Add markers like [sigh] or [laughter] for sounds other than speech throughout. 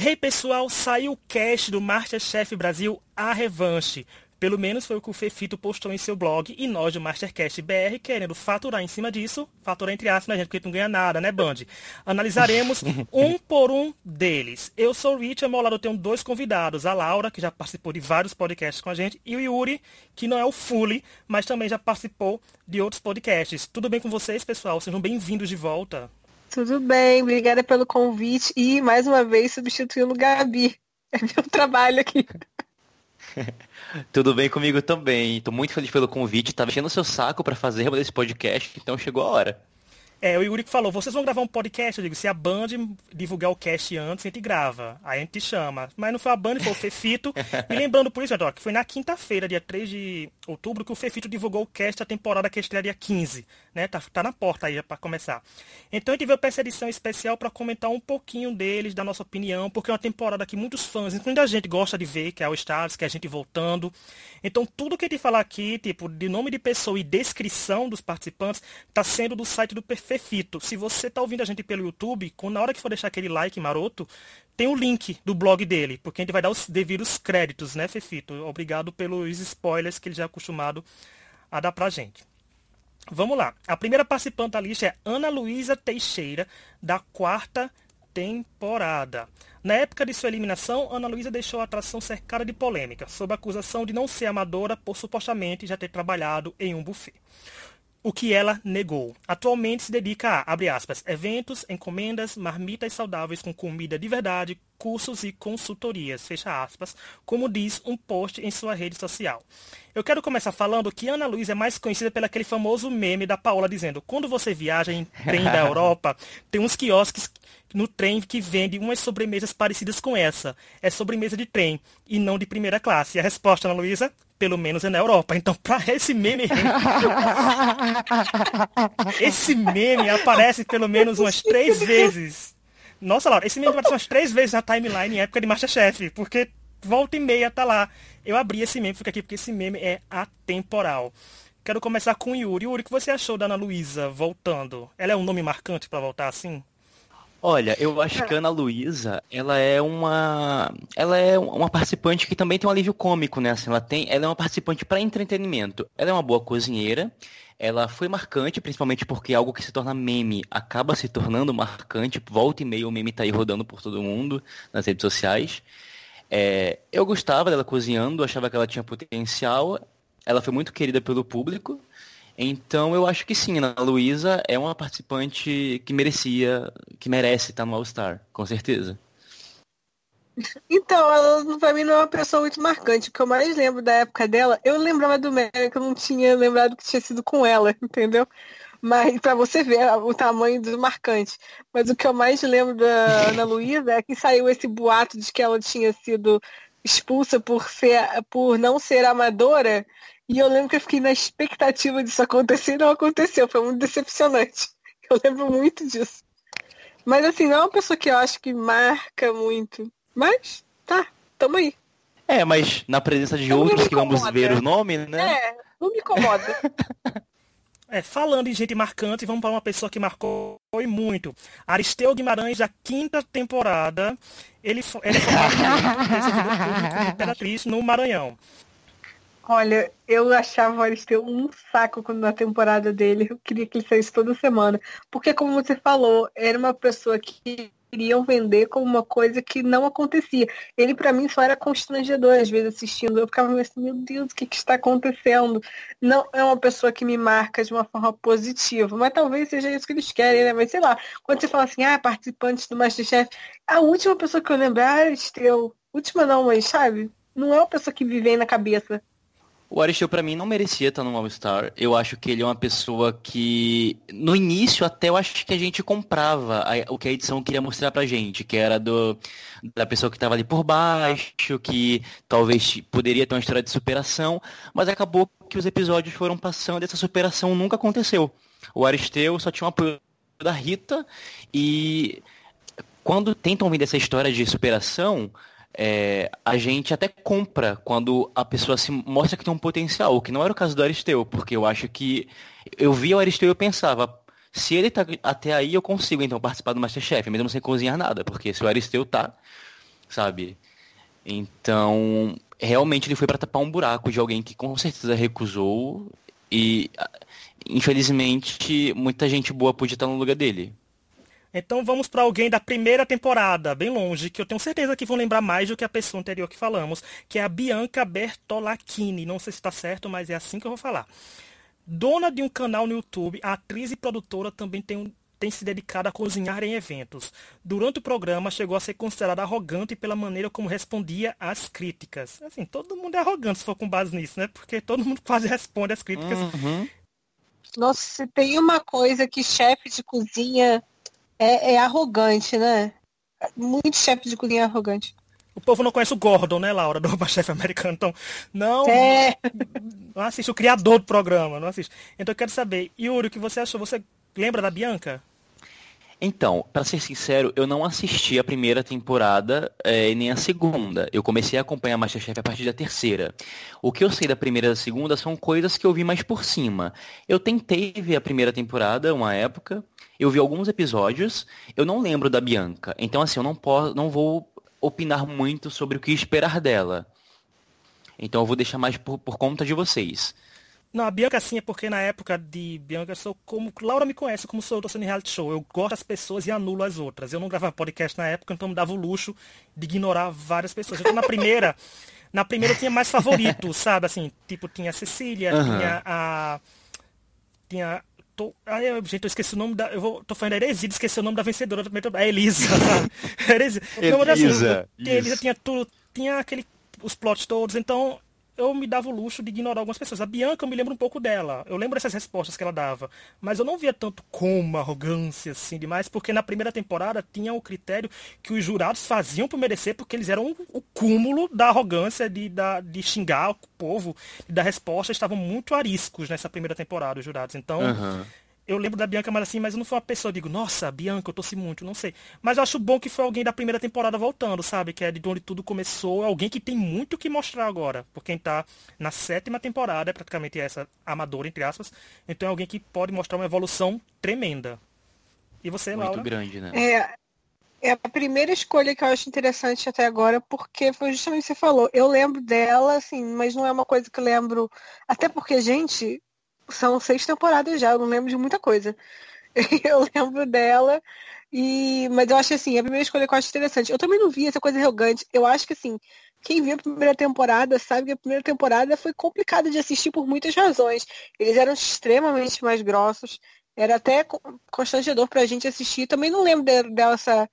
Hey pessoal, saiu o cast do Masterchef Brasil A Revanche. Pelo menos foi o que o Fefito postou em seu blog e nós do Mastercast BR querendo faturar em cima disso, faturar entre aspas, né, gente, porque não ganha nada, né, Band? Analisaremos [laughs] um por um deles. Eu sou o Rich, ao meu lado eu tenho dois convidados, a Laura, que já participou de vários podcasts com a gente, e o Yuri, que não é o Fully, mas também já participou de outros podcasts. Tudo bem com vocês, pessoal? Sejam bem-vindos de volta. Tudo bem, obrigada pelo convite e mais uma vez substituindo o Gabi. É meu trabalho aqui. [laughs] Tudo bem comigo também. Tô muito feliz pelo convite. Tava enchendo o seu saco para fazer esse podcast, então chegou a hora. É, o Yuri que falou, vocês vão gravar um podcast? Eu digo, se a Band divulgar o cast antes, a gente grava. Aí a gente chama. Mas não foi a Band, foi o Fefito. [laughs] e lembrando por isso, Adó, que foi na quinta-feira, dia 3 de outubro, que o Fefito divulgou o cast da temporada que estreia dia 15. Né? Tá, tá na porta aí para começar. Então a gente veio pra essa edição especial para comentar um pouquinho deles, da nossa opinião, porque é uma temporada que muitos fãs, incluindo a gente, gosta de ver, que é o Stars, que é a gente voltando. Então tudo que a gente falar aqui, tipo, de nome de pessoa e descrição dos participantes, tá sendo do site do Perfeito Fefito, se você está ouvindo a gente pelo YouTube, na hora que for deixar aquele like maroto, tem o link do blog dele, porque a gente vai dar os devidos créditos, né, Fefito? Obrigado pelos spoilers que ele já é acostumado a dar pra gente. Vamos lá. A primeira participante da lista é Ana Luísa Teixeira, da quarta temporada. Na época de sua eliminação, Ana Luísa deixou a atração cercada de polêmica, sob a acusação de não ser amadora por supostamente já ter trabalhado em um buffet o que ela negou. Atualmente se dedica a, abre aspas, eventos, encomendas, marmitas saudáveis com comida de verdade, cursos e consultorias, fecha aspas, como diz um post em sua rede social. Eu quero começar falando que Ana Luísa é mais conhecida pelo aquele famoso meme da Paola dizendo, quando você viaja em trem da [laughs] Europa, tem uns quiosques no trem que vende umas sobremesas parecidas com essa. É sobremesa de trem e não de primeira classe. E a resposta, Ana Luísa, pelo menos é na Europa. Então, para esse meme. [laughs] esse meme aparece pelo menos umas três vezes. Nossa, Laura, esse meme aparece umas três vezes na timeline em época de Masterchef, porque volta e meia tá lá. Eu abri esse meme, fica aqui, porque esse meme é atemporal. Quero começar com o Yuri. Yuri, o que você achou da Ana Luísa voltando? Ela é um nome marcante para voltar assim? Olha, eu acho que a Ana Luísa, ela é uma. Ela é uma participante que também tem um alívio cômico, né? Assim, ela, tem, ela é uma participante para entretenimento. Ela é uma boa cozinheira. Ela foi marcante, principalmente porque algo que se torna meme acaba se tornando marcante. Volta e meia o meme tá aí rodando por todo mundo nas redes sociais. É, eu gostava dela cozinhando, achava que ela tinha potencial. Ela foi muito querida pelo público. Então eu acho que sim, a Luísa é uma participante que merecia, que merece estar no All Star, com certeza. Então, ela pra mim não é uma pessoa muito marcante. O que eu mais lembro da época dela, eu lembrava do Mary, que eu não tinha lembrado que tinha sido com ela, [laughs] entendeu? Mas para você ver o tamanho do marcante. Mas o que eu mais lembro da Ana Luísa é que saiu esse boato de que ela tinha sido expulsa por ser por não ser amadora e eu lembro que eu fiquei na expectativa disso acontecer e não aconteceu. Foi muito decepcionante. [laughs] Eu lembro muito disso. Mas assim, não é uma pessoa que eu acho que marca muito. Mas, tá, tamo aí. É, mas na presença de então, outros que vamos ver o nome, né? É, não me incomoda. [laughs] É, falando em gente marcante, vamos para uma pessoa que marcou muito. Aristeu Guimarães, da quinta temporada. Ele, ele foi [laughs] de Imperatriz no Maranhão. Olha, eu achava o Aristeu um saco quando na temporada dele. Eu queria que ele saísse toda semana. Porque, como você falou, era uma pessoa que queriam vender como uma coisa que não acontecia. Ele, para mim, só era constrangedor, às vezes, assistindo. Eu ficava assim, meu Deus, o que, que está acontecendo? Não é uma pessoa que me marca de uma forma positiva. Mas talvez seja isso que eles querem, né? Mas sei lá, quando você fala assim, ah, participantes do Masterchef, a última pessoa que eu lembro é Aristeu. Última não, mas sabe? Não é uma pessoa que vive aí na cabeça. O Aristeu, para mim, não merecia estar no All-Star. Eu acho que ele é uma pessoa que, no início, até eu acho que a gente comprava a, o que a edição queria mostrar pra gente, que era do da pessoa que estava ali por baixo, que talvez poderia ter uma história de superação, mas acabou que os episódios foram passando e essa superação nunca aconteceu. O Aristeu só tinha um apoio da Rita e quando tentam vender essa história de superação, é, a gente até compra quando a pessoa se mostra que tem um potencial, o que não era o caso do Aristeu, porque eu acho que eu via o Aristeu e eu pensava, se ele tá até aí, eu consigo então participar do Masterchef, mesmo sem cozinhar nada, porque se o Aristeu tá, sabe? Então, realmente ele foi para tapar um buraco de alguém que com certeza recusou e infelizmente muita gente boa podia estar no lugar dele. Então vamos para alguém da primeira temporada, bem longe, que eu tenho certeza que vão lembrar mais do que a pessoa anterior que falamos, que é a Bianca Bertolacchini. Não sei se está certo, mas é assim que eu vou falar. Dona de um canal no YouTube, atriz e produtora também tem, um, tem se dedicado a cozinhar em eventos. Durante o programa, chegou a ser considerada arrogante pela maneira como respondia às críticas. Assim, todo mundo é arrogante se for com base nisso, né? Porque todo mundo quase responde às críticas. Uhum. Nossa, se tem uma coisa que chefe de cozinha é, é arrogante, né? Muito chefe de cozinha é arrogante. O povo não conhece o Gordon, né, Laura, [laughs] do chefe americano. Então, não, é. não assiste o criador do programa, não assiste. Então eu quero saber, Yuri, o que você achou? Você lembra da Bianca? Então, para ser sincero, eu não assisti a primeira temporada é, nem a segunda. Eu comecei a acompanhar Masterchef a partir da terceira. O que eu sei da primeira e da segunda são coisas que eu vi mais por cima. Eu tentei ver a primeira temporada uma época, eu vi alguns episódios, eu não lembro da Bianca. Então, assim, eu não, posso, não vou opinar muito sobre o que esperar dela. Então, eu vou deixar mais por, por conta de vocês. Não, a Bianca sim é porque na época de Bianca eu sou como. Laura me conhece como sou eu tô sendo reality show. Eu gosto das pessoas e anulo as outras. Eu não gravava podcast na época, então me dava o luxo de ignorar várias pessoas. Então na primeira. [laughs] na primeira eu tinha mais favoritos, sabe? Assim, tipo, tinha a Cecília, uhum. tinha a. Tinha Tô, ai, gente, eu esqueci o nome da. Eu vou, tô falando heresia, esqueci o nome da vencedora da primeira A Elisa. [laughs] heresia. Elisa. Não, Elisa tinha tudo. Tinha aquele. Os plots todos, então eu me dava o luxo de ignorar algumas pessoas. A Bianca, eu me lembro um pouco dela. Eu lembro dessas respostas que ela dava. Mas eu não via tanto como arrogância, assim, demais, porque na primeira temporada tinha o critério que os jurados faziam por merecer, porque eles eram o cúmulo da arrogância, de, da, de xingar o povo, e da resposta. Estavam muito ariscos nessa primeira temporada, os jurados. Então, uhum eu lembro da Bianca, mas assim, mas eu não fui uma pessoa, eu digo, nossa, Bianca, eu torci muito, não sei. Mas eu acho bom que foi alguém da primeira temporada voltando, sabe? Que é de onde tudo começou, alguém que tem muito que mostrar agora. Por quem tá na sétima temporada, é praticamente essa amadora, entre aspas. Então é alguém que pode mostrar uma evolução tremenda. E você, muito Laura? Muito grande, né? É, é a primeira escolha que eu acho interessante até agora, porque foi justamente o que você falou. Eu lembro dela, assim, mas não é uma coisa que eu lembro. Até porque, gente, são seis temporadas já, eu não lembro de muita coisa. [laughs] Eu lembro dela, e mas eu acho assim, a primeira escolha que eu acho interessante. Eu também não vi essa coisa arrogante. Eu acho que assim, quem viu a primeira temporada sabe que a primeira temporada foi complicada de assistir por muitas razões. Eles eram extremamente mais grossos. Era até constrangedor pra gente assistir. Também não lembro dessa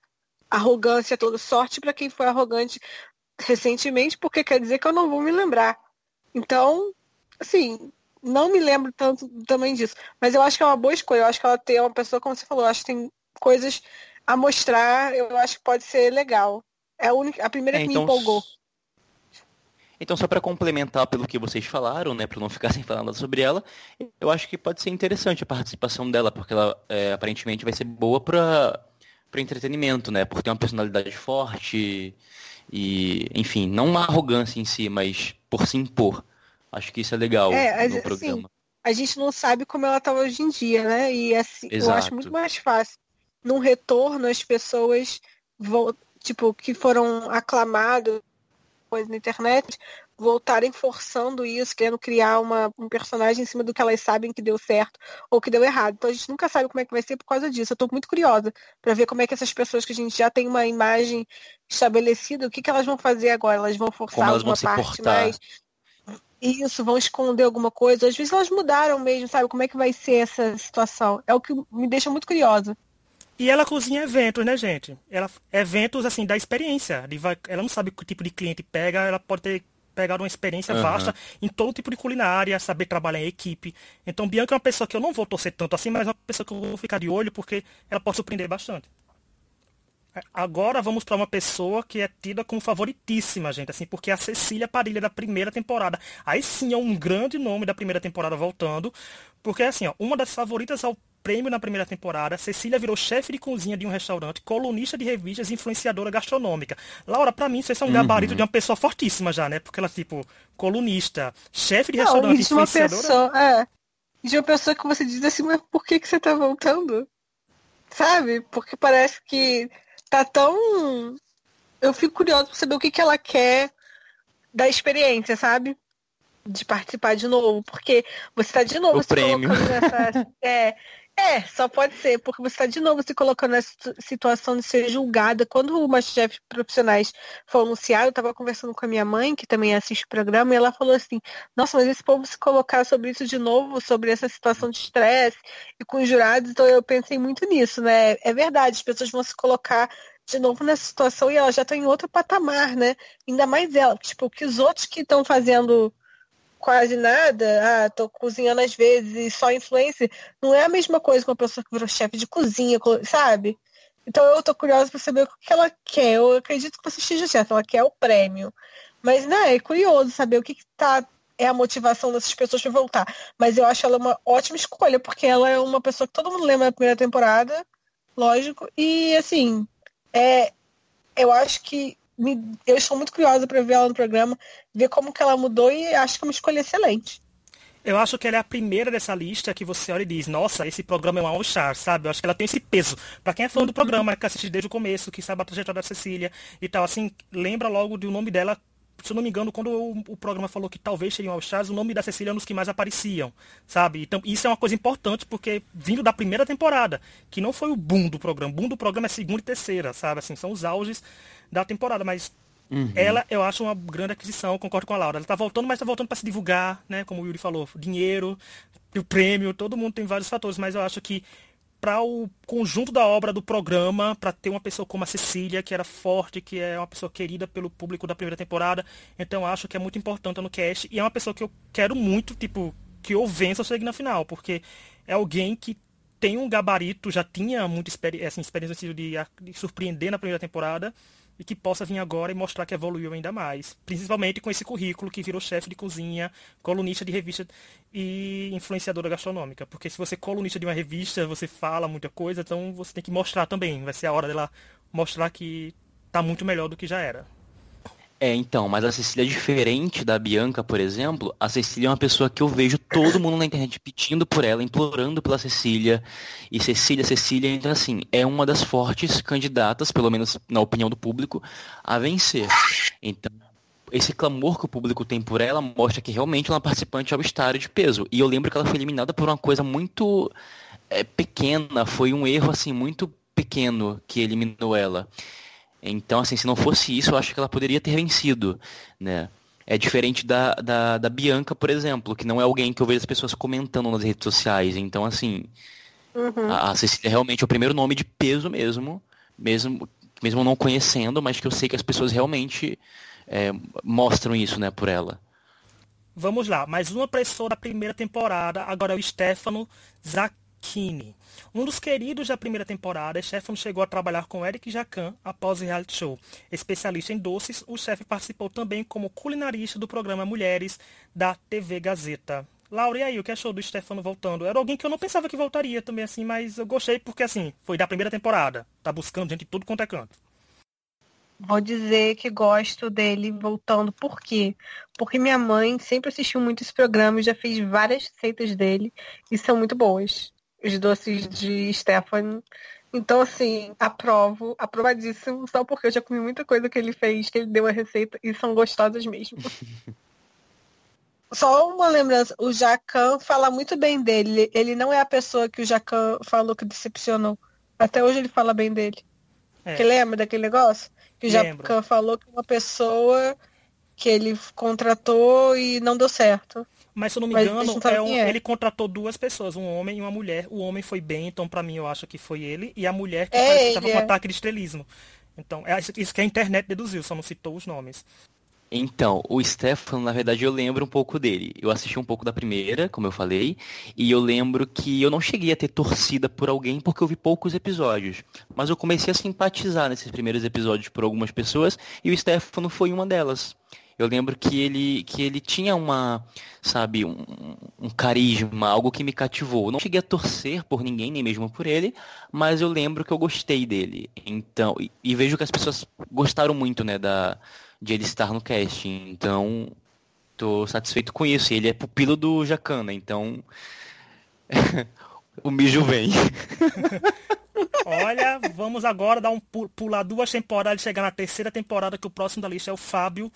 arrogância toda. Sorte para quem foi arrogante recentemente, porque quer dizer que eu não vou me lembrar. Então, assim, não me lembro tanto também disso. Mas eu acho que é uma boa escolha. Eu acho que ela tem uma pessoa, como você falou, eu acho que tem coisas a mostrar, eu acho que pode ser legal. É a, única, a primeira é, que então, me empolgou. Então, só para complementar pelo que vocês falaram, né, para não ficar [laughs] sem falar nada sobre ela, eu acho que pode ser interessante a participação dela, porque ela é, aparentemente vai ser boa para para entretenimento, né, por ter uma personalidade forte e, enfim, não uma arrogância em si, mas por se impor. Acho que isso é legal é, no assim, programa. a gente não sabe como ela está hoje em dia, né? E assim, eu acho muito mais fácil. Num retorno, as pessoas vão, tipo, que foram aclamadas coisa na internet, voltarem forçando isso, querendo criar uma, um personagem em cima do que elas sabem que deu certo ou que deu errado. Então a gente nunca sabe como é que vai ser por causa disso. Eu estou muito curiosa para ver como é que essas pessoas que a gente já tem uma imagem estabelecida, o que, que elas vão fazer agora? Elas vão forçar elas alguma vão parte mais isso, vão esconder alguma coisa. Às vezes elas mudaram mesmo, sabe? Como é que vai ser essa situação? É o que me deixa muito curiosa. E ela cozinha eventos, né, gente? Ela eventos assim da experiência. Ela não sabe que tipo de cliente pega, ela pode ter pegado uma experiência uhum. vasta em todo tipo de culinária, saber trabalhar em equipe. Então Bianca é uma pessoa que eu não vou torcer tanto assim, mas é uma pessoa que eu vou ficar de olho porque ela pode surpreender bastante. Agora vamos para uma pessoa que é tida como favoritíssima, gente, assim, porque é a Cecília Parilha da primeira temporada. Aí sim é um grande nome da primeira temporada voltando, porque assim, ó, uma das favoritas ao prêmio na primeira temporada, Cecília virou chefe de cozinha de um restaurante, colunista de revistas e influenciadora gastronômica. Laura, para mim, isso é um gabarito uhum. de uma pessoa fortíssima já, né? Porque ela, tipo, colunista, chefe de restaurante, Não, de influenciadora... Uma pessoa, é, de uma pessoa que você diz assim, mas por que, que você tá voltando? Sabe? Porque parece que tá tão. eu fico curiosa pra saber o que, que ela quer da experiência, sabe? De participar de novo. Porque você tá de novo O se prêmio. colocando nessa. [laughs] É, é, só pode ser, porque você tá de novo se colocando nessa situação de ser julgada. Quando o Masterchef Profissionais foi anunciado, eu tava conversando com a minha mãe, que também assiste o programa, e ela falou assim, nossa, mas esse povo se colocar sobre isso de novo, sobre essa situação de estresse e com os jurados, então eu pensei muito nisso, né? É verdade, as pessoas vão se colocar de novo nessa situação e ela já tá em outro patamar, né? Ainda mais ela, tipo, que os outros que estão fazendo quase nada, ah, tô cozinhando às vezes só influência, não é a mesma coisa que uma pessoa que virou chefe de cozinha, co- sabe? Então eu tô curiosa pra saber o que ela quer. Eu acredito que você esteja certo, ela quer o prêmio. Mas, né, é curioso saber o que, que tá é a motivação dessas pessoas pra voltar. Mas eu acho ela uma ótima escolha, porque ela é uma pessoa que todo mundo lembra da primeira temporada, lógico, e assim, é, eu acho que me- eu estou muito curiosa para ver ela no programa, ver como que ela mudou e acho que é uma escolha excelente. Eu acho que ela é a primeira dessa lista que você olha e diz, nossa, esse programa é um all-star, sabe? Eu acho que ela tem esse peso. Pra quem é fã do programa, que assiste desde o começo, que sabe a trajetória da Cecília e tal, assim, lembra logo do nome dela. Se eu não me engano, quando o, o programa falou que talvez seria um all-stars, o nome da Cecília é um dos que mais apareciam, sabe? Então, isso é uma coisa importante, porque vindo da primeira temporada, que não foi o boom do programa. O boom do programa é segunda e terceira, sabe? Assim, são os auges da temporada, mas ela, eu acho uma grande aquisição, concordo com a Laura. Ela tá voltando, mas tá voltando para se divulgar, né? Como o Yuri falou, dinheiro, o prêmio, todo mundo tem vários fatores, mas eu acho que para o conjunto da obra do programa, para ter uma pessoa como a Cecília, que era forte, que é uma pessoa querida pelo público da primeira temporada, então acho que é muito importante no cast. E é uma pessoa que eu quero muito, tipo, que eu vença ou chegue na final, porque é alguém que tem um gabarito, já tinha muita experi assim, experiência de, de surpreender na primeira temporada e que possa vir agora e mostrar que evoluiu ainda mais. Principalmente com esse currículo que virou chefe de cozinha, colunista de revista e influenciadora gastronômica. Porque se você é colunista de uma revista, você fala muita coisa, então você tem que mostrar também. Vai ser a hora dela mostrar que tá muito melhor do que já era. É, então, mas a Cecília é diferente da Bianca, por exemplo. A Cecília é uma pessoa que eu vejo todo mundo na internet pedindo por ela, implorando pela Cecília. E Cecília, Cecília, então assim, é uma das fortes candidatas, pelo menos na opinião do público, a vencer. Então, esse clamor que o público tem por ela mostra que realmente ela é uma participante all-star de peso. E eu lembro que ela foi eliminada por uma coisa muito é, pequena, foi um erro assim muito pequeno que eliminou ela. Então, assim, se não fosse isso, eu acho que ela poderia ter vencido, né? É diferente da, da, da Bianca, por exemplo, que não é alguém que eu vejo as pessoas comentando nas redes sociais. Então, assim, Uhum. a, Cecília realmente é o primeiro nome de peso mesmo, mesmo, mesmo não conhecendo, mas que eu sei que as pessoas realmente é, mostram isso, né, por ela. Vamos lá, mais uma pessoa da primeira temporada, agora é o Stefano Zacchini. Um dos queridos da primeira temporada, Stefano chegou a trabalhar com Eric Jacan após o reality show. Especialista em doces, o chefe participou também como culinarista do programa Mulheres da TV Gazeta. Laura, e aí, o que achou do Stefano voltando? Era alguém que eu não pensava que voltaria também, assim, mas eu gostei porque, assim, foi da primeira temporada. Tá buscando gente de tudo quanto é canto. Vou dizer que gosto dele voltando. Por quê? Porque minha mãe sempre assistiu muito esse programa e já fez várias receitas dele e são muito boas. Os doces de Stefano. Então, assim, aprovo, aprovadíssimo, só porque eu já comi muita coisa que ele fez, que ele deu a receita e são gostosas mesmo. [laughs] Só uma lembrança, o Jacan fala muito bem dele. Ele não é a pessoa que o Jacan falou que decepcionou. Até hoje ele fala bem dele. É. Que lembra daquele negócio? Que o. Jacan falou que uma pessoa que ele contratou e não deu certo. Mas se eu não me Mas engano, não é um- é. ele contratou duas pessoas, um homem e uma mulher. O homem foi bem, então pra mim eu acho que foi ele. E a mulher que É parece que tava ele, com é. ataque de estrelismo. Então, é isso que a internet deduziu, só não citou os nomes. Então, o Stefano, na verdade, eu lembro um pouco dele. Eu assisti um pouco da primeira, como eu falei, e eu lembro que eu não cheguei a ter torcida por alguém porque eu vi poucos episódios. Mas eu comecei a simpatizar nesses primeiros episódios por algumas pessoas e o Stefano foi uma delas. Eu lembro que ele, que ele tinha uma, sabe, um, um carisma, algo que me cativou. Não cheguei a torcer por ninguém, nem mesmo por ele, mas eu lembro que eu gostei dele. Então, e, e vejo que as pessoas gostaram muito, né, da, de ele estar no casting. Então, tô satisfeito com isso. E ele é pupilo do Jacana, então [laughs] o mijo vem. [laughs] Olha, vamos agora dar um pular duas temporadas e chegar na terceira temporada, que o próximo da lista é o Fábio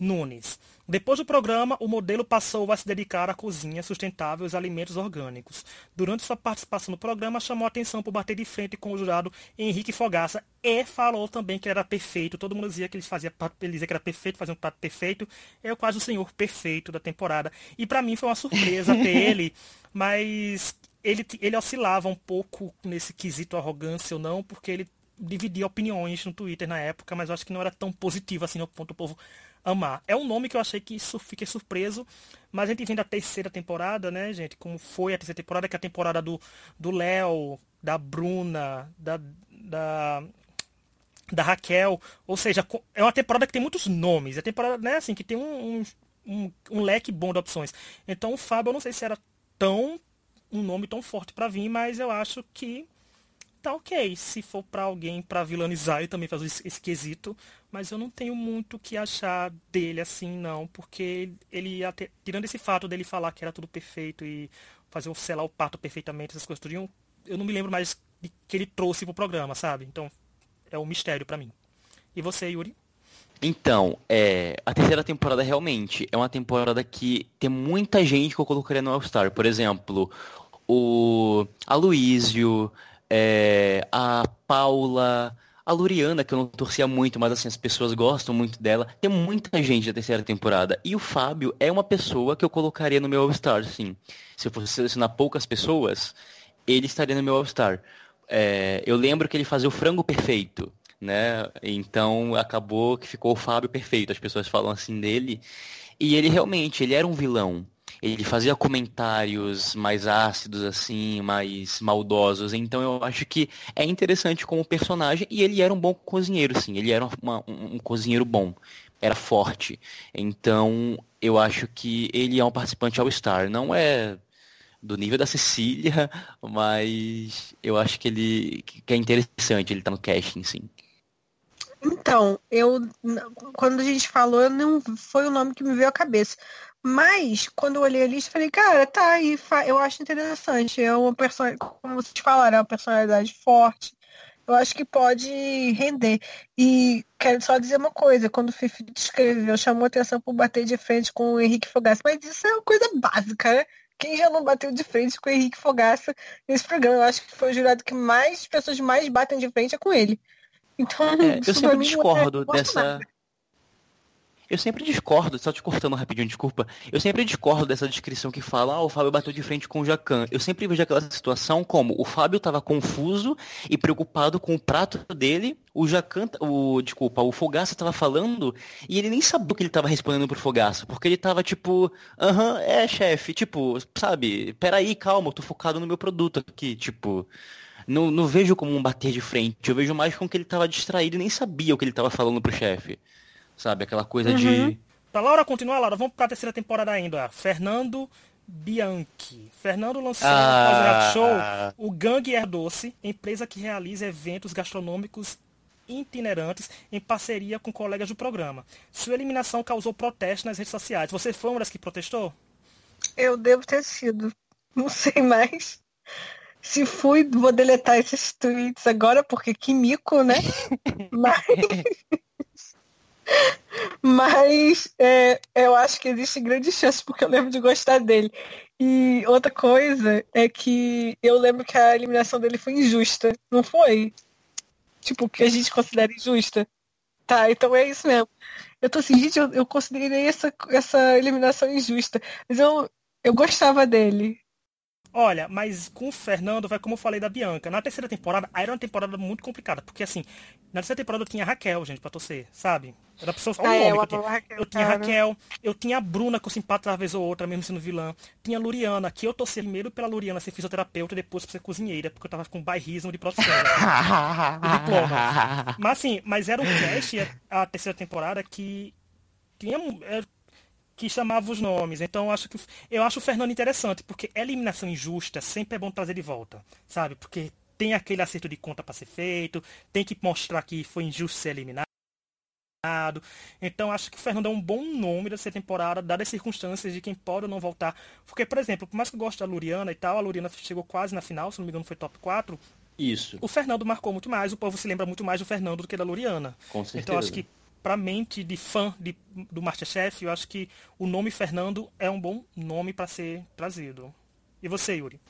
Nunes. Depois do programa, o modelo passou a se dedicar à cozinha sustentável e aos alimentos orgânicos. Durante sua participação no programa, chamou a atenção por bater de frente com o jurado Henrique Fogaça e falou também que era perfeito. Todo mundo dizia que ele fazia ele dizia que era perfeito, fazia um prato perfeito. É quase o senhor perfeito da temporada. E para mim foi uma surpresa ter [laughs] ele, mas ele, ele oscilava um pouco nesse quesito arrogância ou não, porque ele dividia opiniões no Twitter na época, mas eu acho que não era tão positivo assim no ponto do povo amar. É um nome que eu achei que isso fiquei surpreso, mas a gente vem da terceira temporada, né, gente? Como foi a terceira temporada, que é a temporada do Léo, da Bruna, da, da da Raquel, ou seja, é uma temporada que tem muitos nomes, é temporada, né, assim, que tem um, um, um leque bom de opções. Então o Fábio, eu não sei se era tão um nome tão forte para vir, mas eu acho que tá ok. Se for para alguém para vilanizar, e também fazer esse, quesito, mas eu não tenho muito o que achar dele assim, não, porque ele, até, tirando esse fato dele falar que era tudo perfeito e fazer o selar o parto perfeitamente, essas coisas tudo, eu não me lembro mais de que ele trouxe pro programa, sabe? Então, é um mistério para mim. E você, Yuri? Então, é, a terceira temporada realmente é uma temporada que tem muita gente que eu colocaria no All-Star. Por exemplo, o Aloísio, é, a Paula, a Luriana, que eu não torcia muito, mas assim, as pessoas gostam muito dela. Tem muita gente da terceira temporada. E o Fábio é uma pessoa que eu colocaria no meu All-Star, sim. Se eu fosse selecionar poucas pessoas, ele estaria no meu All-Star. É, eu lembro que ele fazia o frango perfeito, né? Então acabou que ficou o Fábio perfeito. As pessoas falam assim dele. E ele realmente, ele era um vilão ele fazia comentários mais ácidos, assim, mais maldosos. Então eu acho que é interessante como personagem e ele era um bom cozinheiro, sim. Ele era uma, um, um cozinheiro bom, era forte. Então eu acho que ele é um participante All-Star. Não é do nível da Cecília, [laughs] mas eu acho que ele que é interessante ele tá no casting, sim. Então, eu quando a gente falou, não foi o nome que me veio à cabeça. Mas, quando eu olhei a lista, falei, cara, tá aí, eu acho interessante. É uma personagem, como vocês falaram, é uma personalidade forte. Eu acho que pode render. E quero só dizer uma coisa, quando o Fifi escreveu, chamou atenção por bater de frente com o Henrique Fogaça, mas isso é uma coisa básica, né? Quem já não bateu de frente com o Henrique Fogaça nesse programa? Eu acho que foi o jurado que mais pessoas mais batem de frente é com ele. Então, é, eu sempre discordo é dessa. Nada. Eu sempre discordo, só te cortando rapidinho, desculpa. Eu sempre discordo dessa descrição que fala, ah, o Fábio bateu de frente com o Jacan. Eu sempre vejo aquela situação como o Fábio estava confuso e preocupado com o prato dele, o Jacan, o, desculpa, o Fogaça estava falando e ele nem sabia o que ele estava respondendo pro Fogaça, porque ele estava tipo, aham, é, chefe, tipo, sabe, peraí, calma, eu tô focado no meu produto aqui, tipo. Não, não vejo como um bater de frente, eu vejo mais como que ele estava distraído e nem sabia o que ele estava falando pro chefe. Sabe? Aquela coisa uhum. de. Pra Laura continuar, Laura, vamos pra terceira temporada ainda. Fernando Bianchi. Fernando lançou ah, no show o Gangue Er Doce, empresa que realiza eventos gastronômicos itinerantes em parceria com colegas do programa. Sua eliminação causou protestos nas redes sociais. Você foi uma das que protestou? Eu devo ter sido. Não sei mais. Se fui, vou deletar esses tweets agora, porque que mico, né? [laughs] Mas. Mas é, eu acho que existe grande chance, porque eu lembro de gostar dele. E outra coisa é que eu lembro que a eliminação dele foi injusta, não foi? Tipo, que a gente considera injusta. Tá, então é isso mesmo. Eu tô assim, gente, eu, eu considerei essa, essa eliminação injusta. Mas eu, eu gostava dele. Olha, mas com o Fernando, vai como eu falei da Bianca. Na terceira temporada, aí era uma temporada muito complicada, porque assim, na terceira temporada eu tinha a Raquel, gente, pra torcer, sabe? Era pessoa só um ah, nome é, eu, tinha. Raquel, eu tinha Raquel, eu tinha a Bruna, que eu simpatizava uma vez ou outra, mesmo sendo vilã. Tinha a Luriana, que eu torcia primeiro pela Luriana ser fisioterapeuta e depois pra ser cozinheira, porque eu tava com bairrismo de de [laughs] diploma. Mas assim, mas era um [laughs] cast, a terceira temporada, que tinha é, que chamava os nomes. Então acho que eu acho o Fernando interessante, porque eliminação injusta sempre é bom trazer de volta, sabe? Porque tem aquele acerto de conta para ser feito, tem que mostrar que foi injusto ser eliminado. Então acho que o Fernando é um bom nome dessa temporada, dadas as circunstâncias de quem pode ou não voltar. Porque, por exemplo, por mais que eu goste da Luriana e tal, a Luriana chegou quase na final, se não me engano foi top 4. Isso. O Fernando marcou muito mais, o povo se lembra muito mais do Fernando do que da Loriana. Com certeza. Então acho que pra mente de fã de, do Masterchef, eu acho que o nome Fernando é um bom nome para ser trazido. E você, Yuri?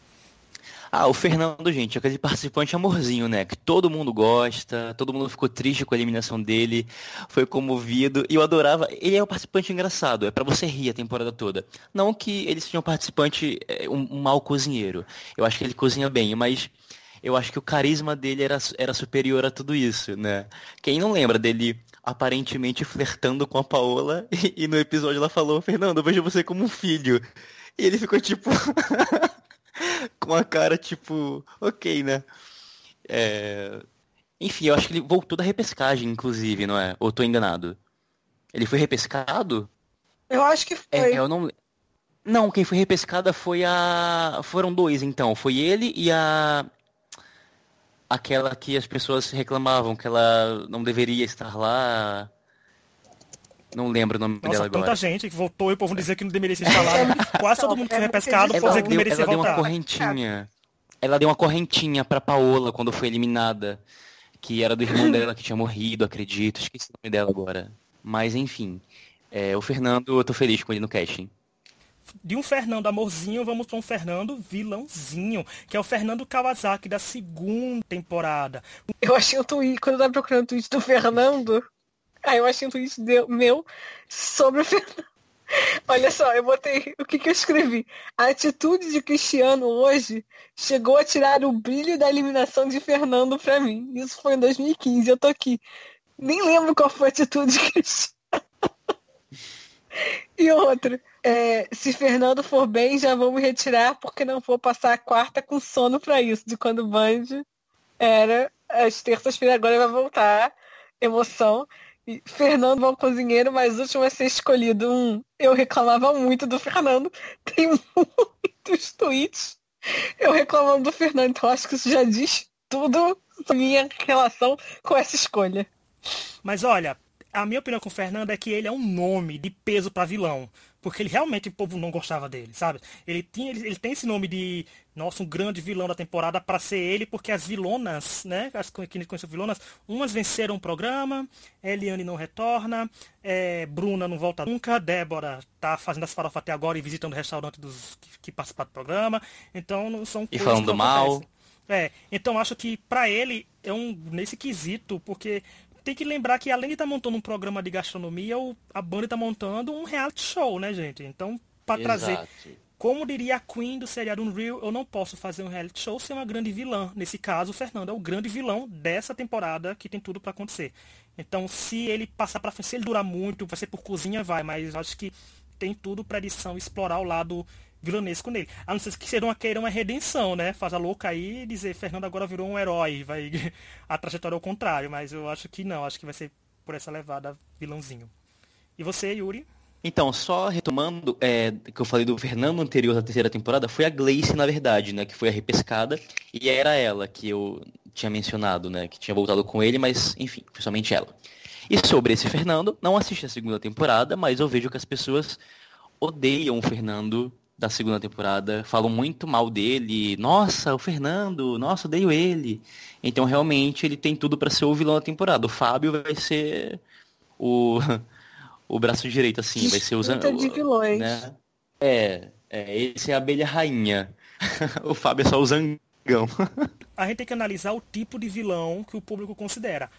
Ah, o Fernando, gente, aquele participante amorzinho, né? Que todo mundo gosta, todo mundo ficou triste com a eliminação dele, foi comovido, e eu adorava. Ele é um participante engraçado, é para você rir a temporada toda. Não que ele seja um participante, é, um, um mau cozinheiro. Eu acho que ele cozinha bem, mas eu acho que o carisma dele era, era superior a tudo isso, né? Quem não lembra dele aparentemente flertando com a Paola [laughs] e, e no episódio ela falou, Fernando, eu vejo você como um filho. E ele ficou tipo. [laughs] com a cara tipo, ok, né? É... Enfim, eu acho que ele voltou da repescagem, inclusive, não é? Ou tô enganado? Ele foi repescado? Eu acho que foi. É, eu não. Não, quem foi repescada foi a. Foram dois, então. Foi ele e a. Aquela que as pessoas reclamavam que ela não deveria estar lá. Não lembro o nome Nossa, dela tanta agora. gente que voltou e o povo dizia que não deveria ser instalado. Quase todo mundo que foi repescado, o povo Ela dizia que não deu, merecia ela deu uma voltar. correntinha. Ela deu uma correntinha pra Paola quando foi eliminada. Que era do irmão dela que tinha morrido, acredito. Esqueci o nome dela agora. Mas enfim. É, o Fernando, eu tô feliz com ele no casting. De um Fernando amorzinho, vamos para um Fernando vilãozinho, que é o Fernando Kawasaki da segunda temporada. Eu achei um tweet, quando eu tava procurando o tweet do Fernando, aí eu achei um tweet de- meu sobre o Fernando. [laughs] Olha só, eu botei o que, que eu escrevi. A atitude de Cristiano hoje chegou a tirar o brilho da eliminação de Fernando pra mim. Isso foi em 2015, eu tô aqui. Nem lembro qual foi a atitude de Cristiano. [laughs] E outra, é, se Fernando for bem, já me retirar porque não vou passar a quarta com sono pra isso, de quando o Band era às terças-feiras, agora vai voltar. Emoção. E Fernando, bom cozinheiro, mas último a ser escolhido. Um, eu reclamava muito do Fernando. [laughs] Tem muitos tweets eu reclamando do Fernando. Então acho que isso já diz tudo sobre minha relação com essa escolha. Mas olha, a minha opinião com o Fernando é que ele é um nome de peso pra vilão. Porque ele realmente o povo não gostava dele, sabe? Ele, tinha, ele, ele tem esse nome de, nossa, um grande vilão da temporada pra ser ele, porque as vilonas, né? As que a gente conhece vilonas, umas venceram o programa, Eliane não retorna, é, Bruna não volta nunca, Débora tá fazendo as farofas até agora e visitando o restaurante dos que, que participaram do programa. Então não são E coisas falando que mal. É, então acho que pra ele é um nesse quesito, porque tem que lembrar que além de estar montando um programa de gastronomia, o- a banda está montando um reality show, né, gente? Então, para trazer, como diria a Queen do seriado Unreal, eu não posso fazer um reality show sem uma grande vilã. Nesse caso, o Fernando é o grande vilão dessa temporada que tem tudo para acontecer. Então, se ele passar para frente, se ele durar muito, vai ser por cozinha, vai, mas acho que tem tudo para edição explorar o lado vilanesco nele. A não ser que uma queira uma redenção, né? Faz a louca aí e dizer Fernando agora virou um herói, [laughs] vai a trajetória ao contrário, mas eu acho que não, acho que vai ser por essa levada vilãozinho. E você, Yuri? Então, só retomando, é, que eu falei do Fernando anterior da terceira temporada, foi a Gleice, na verdade, né? Que foi a repescada. E era ela que eu tinha mencionado, né? Que tinha voltado com ele, mas, enfim, foi somente ela. E sobre esse Fernando, não assisti a segunda temporada, mas eu vejo que as pessoas odeiam o Fernando da segunda temporada, falam muito mal dele. Nossa, o Fernando, nossa, odeio ele. Então, realmente, ele tem tudo pra ser o vilão da temporada. O Fábio vai ser o, [laughs] o braço direito, assim, vai ser usando. De vilões. Né? É, é, esse é a abelha rainha. [laughs] o Fábio é só o zangão. A gente tem que analisar o tipo de vilão que o público considera.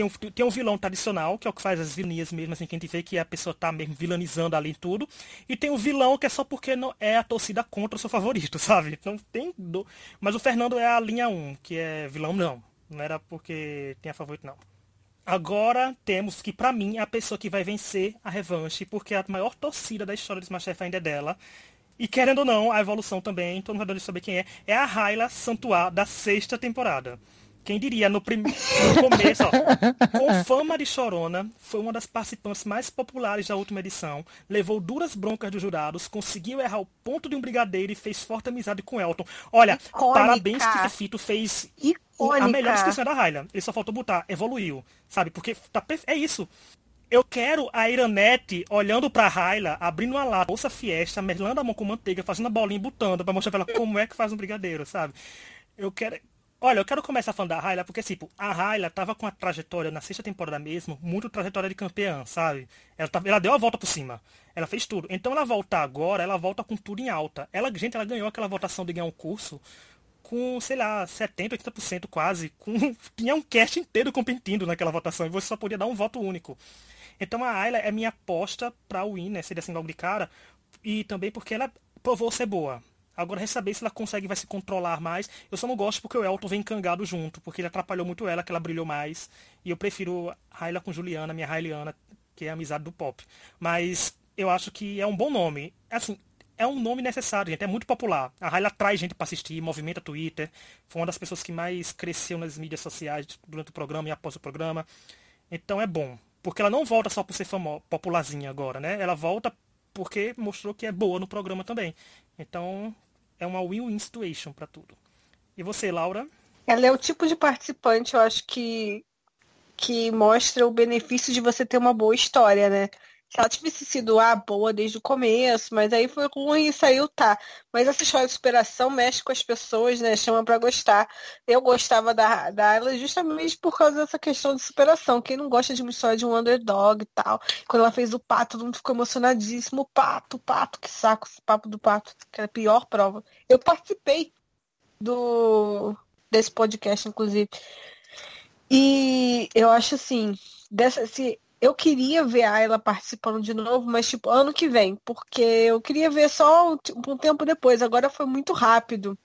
Tem um, tem um vilão tradicional, que é o que faz as vilanias mesmo, assim, que a gente vê que a pessoa tá mesmo vilanizando ali tudo. E tem o vilão que é só porque não é a torcida contra o seu favorito, [laughs] sabe? Então tem. Do... Mas o Fernando é a linha 1, que é vilão não. Não era porque tinha favorito, não. Agora temos que, pra mim, é a pessoa que vai vencer a revanche, porque a maior torcida da história do Smash ainda é dela. E querendo ou não, a evolução também, todo mundo vai saber quem é, é a Hyla Santuar da sexta temporada. Quem diria, no, prim... no começo, ó, com fama de chorona, foi uma das participantes mais populares da última edição, levou duras broncas dos jurados, conseguiu errar o ponto de um brigadeiro e fez forte amizade com Elton. Olha, Icônica. parabéns que Fito fez o- a Icônica. melhor descrição da Hyla. Ele só faltou botar, evoluiu, sabe? Porque tá perfe- é isso. Eu quero a Iranete olhando pra Hyla, abrindo uma lata, bolsa fiesta, melando a mão com manteiga, fazendo a bolinha e botando pra mostrar pra ela como é que faz um brigadeiro, sabe? Eu quero. Olha, eu quero começar falando da Hyla, porque, tipo, a Hyla tava com a trajetória na sexta temporada mesmo, muito trajetória de campeã, sabe? Ela, tava, ela deu a volta por cima. Ela fez tudo. Então ela voltar agora, ela volta com tudo em alta. Ela, gente, ela ganhou aquela votação de ganhar um curso com, sei lá, 70, 80% quase. Com, [laughs] tinha um cast inteiro competindo naquela votação e você só podia dar um voto único. Então a Ayla é minha aposta pra win, né? Seria assim logo de cara. E também porque ela provou ser boa. Agora, resta saber se ela consegue vai se controlar mais. Eu só não gosto porque o Elton vem cangado junto, porque ele atrapalhou muito ela, que ela brilhou mais. E eu prefiro Hyla com Juliana, minha Hyliana, que é a amizade do pop. Mas eu acho que é um bom nome. Assim, é um nome necessário, gente. É muito popular. A Hyla atrai gente para assistir, movimenta Twitter. Foi uma das pessoas que mais cresceu nas mídias sociais durante o programa e após o programa. Então é bom. Porque ela não volta só por ser famosa, popularzinha agora, né? Ela volta porque mostrou que é boa no programa também. Então, é uma win-win situation para tudo. E você, Laura? Ela é o tipo de participante, eu acho que que mostra o benefício de você ter uma boa história, né? Se ela tivesse sido ah, boa desde o começo, mas aí foi ruim e saiu, tá. Mas essa história de superação mexe com as pessoas, né? Chama para gostar. Eu gostava da, da ela justamente por causa dessa questão de superação. Quem não gosta de uma história de um underdog e tal. Quando ela fez o pato, todo mundo ficou emocionadíssimo. Pato, pato, que saco esse papo do pato, que era a pior prova. Eu participei do desse podcast, inclusive. E eu acho assim, dessa, se eu queria ver a Ayla participando de novo, mas tipo, ano que vem, porque eu queria ver só um tempo depois, agora foi muito rápido.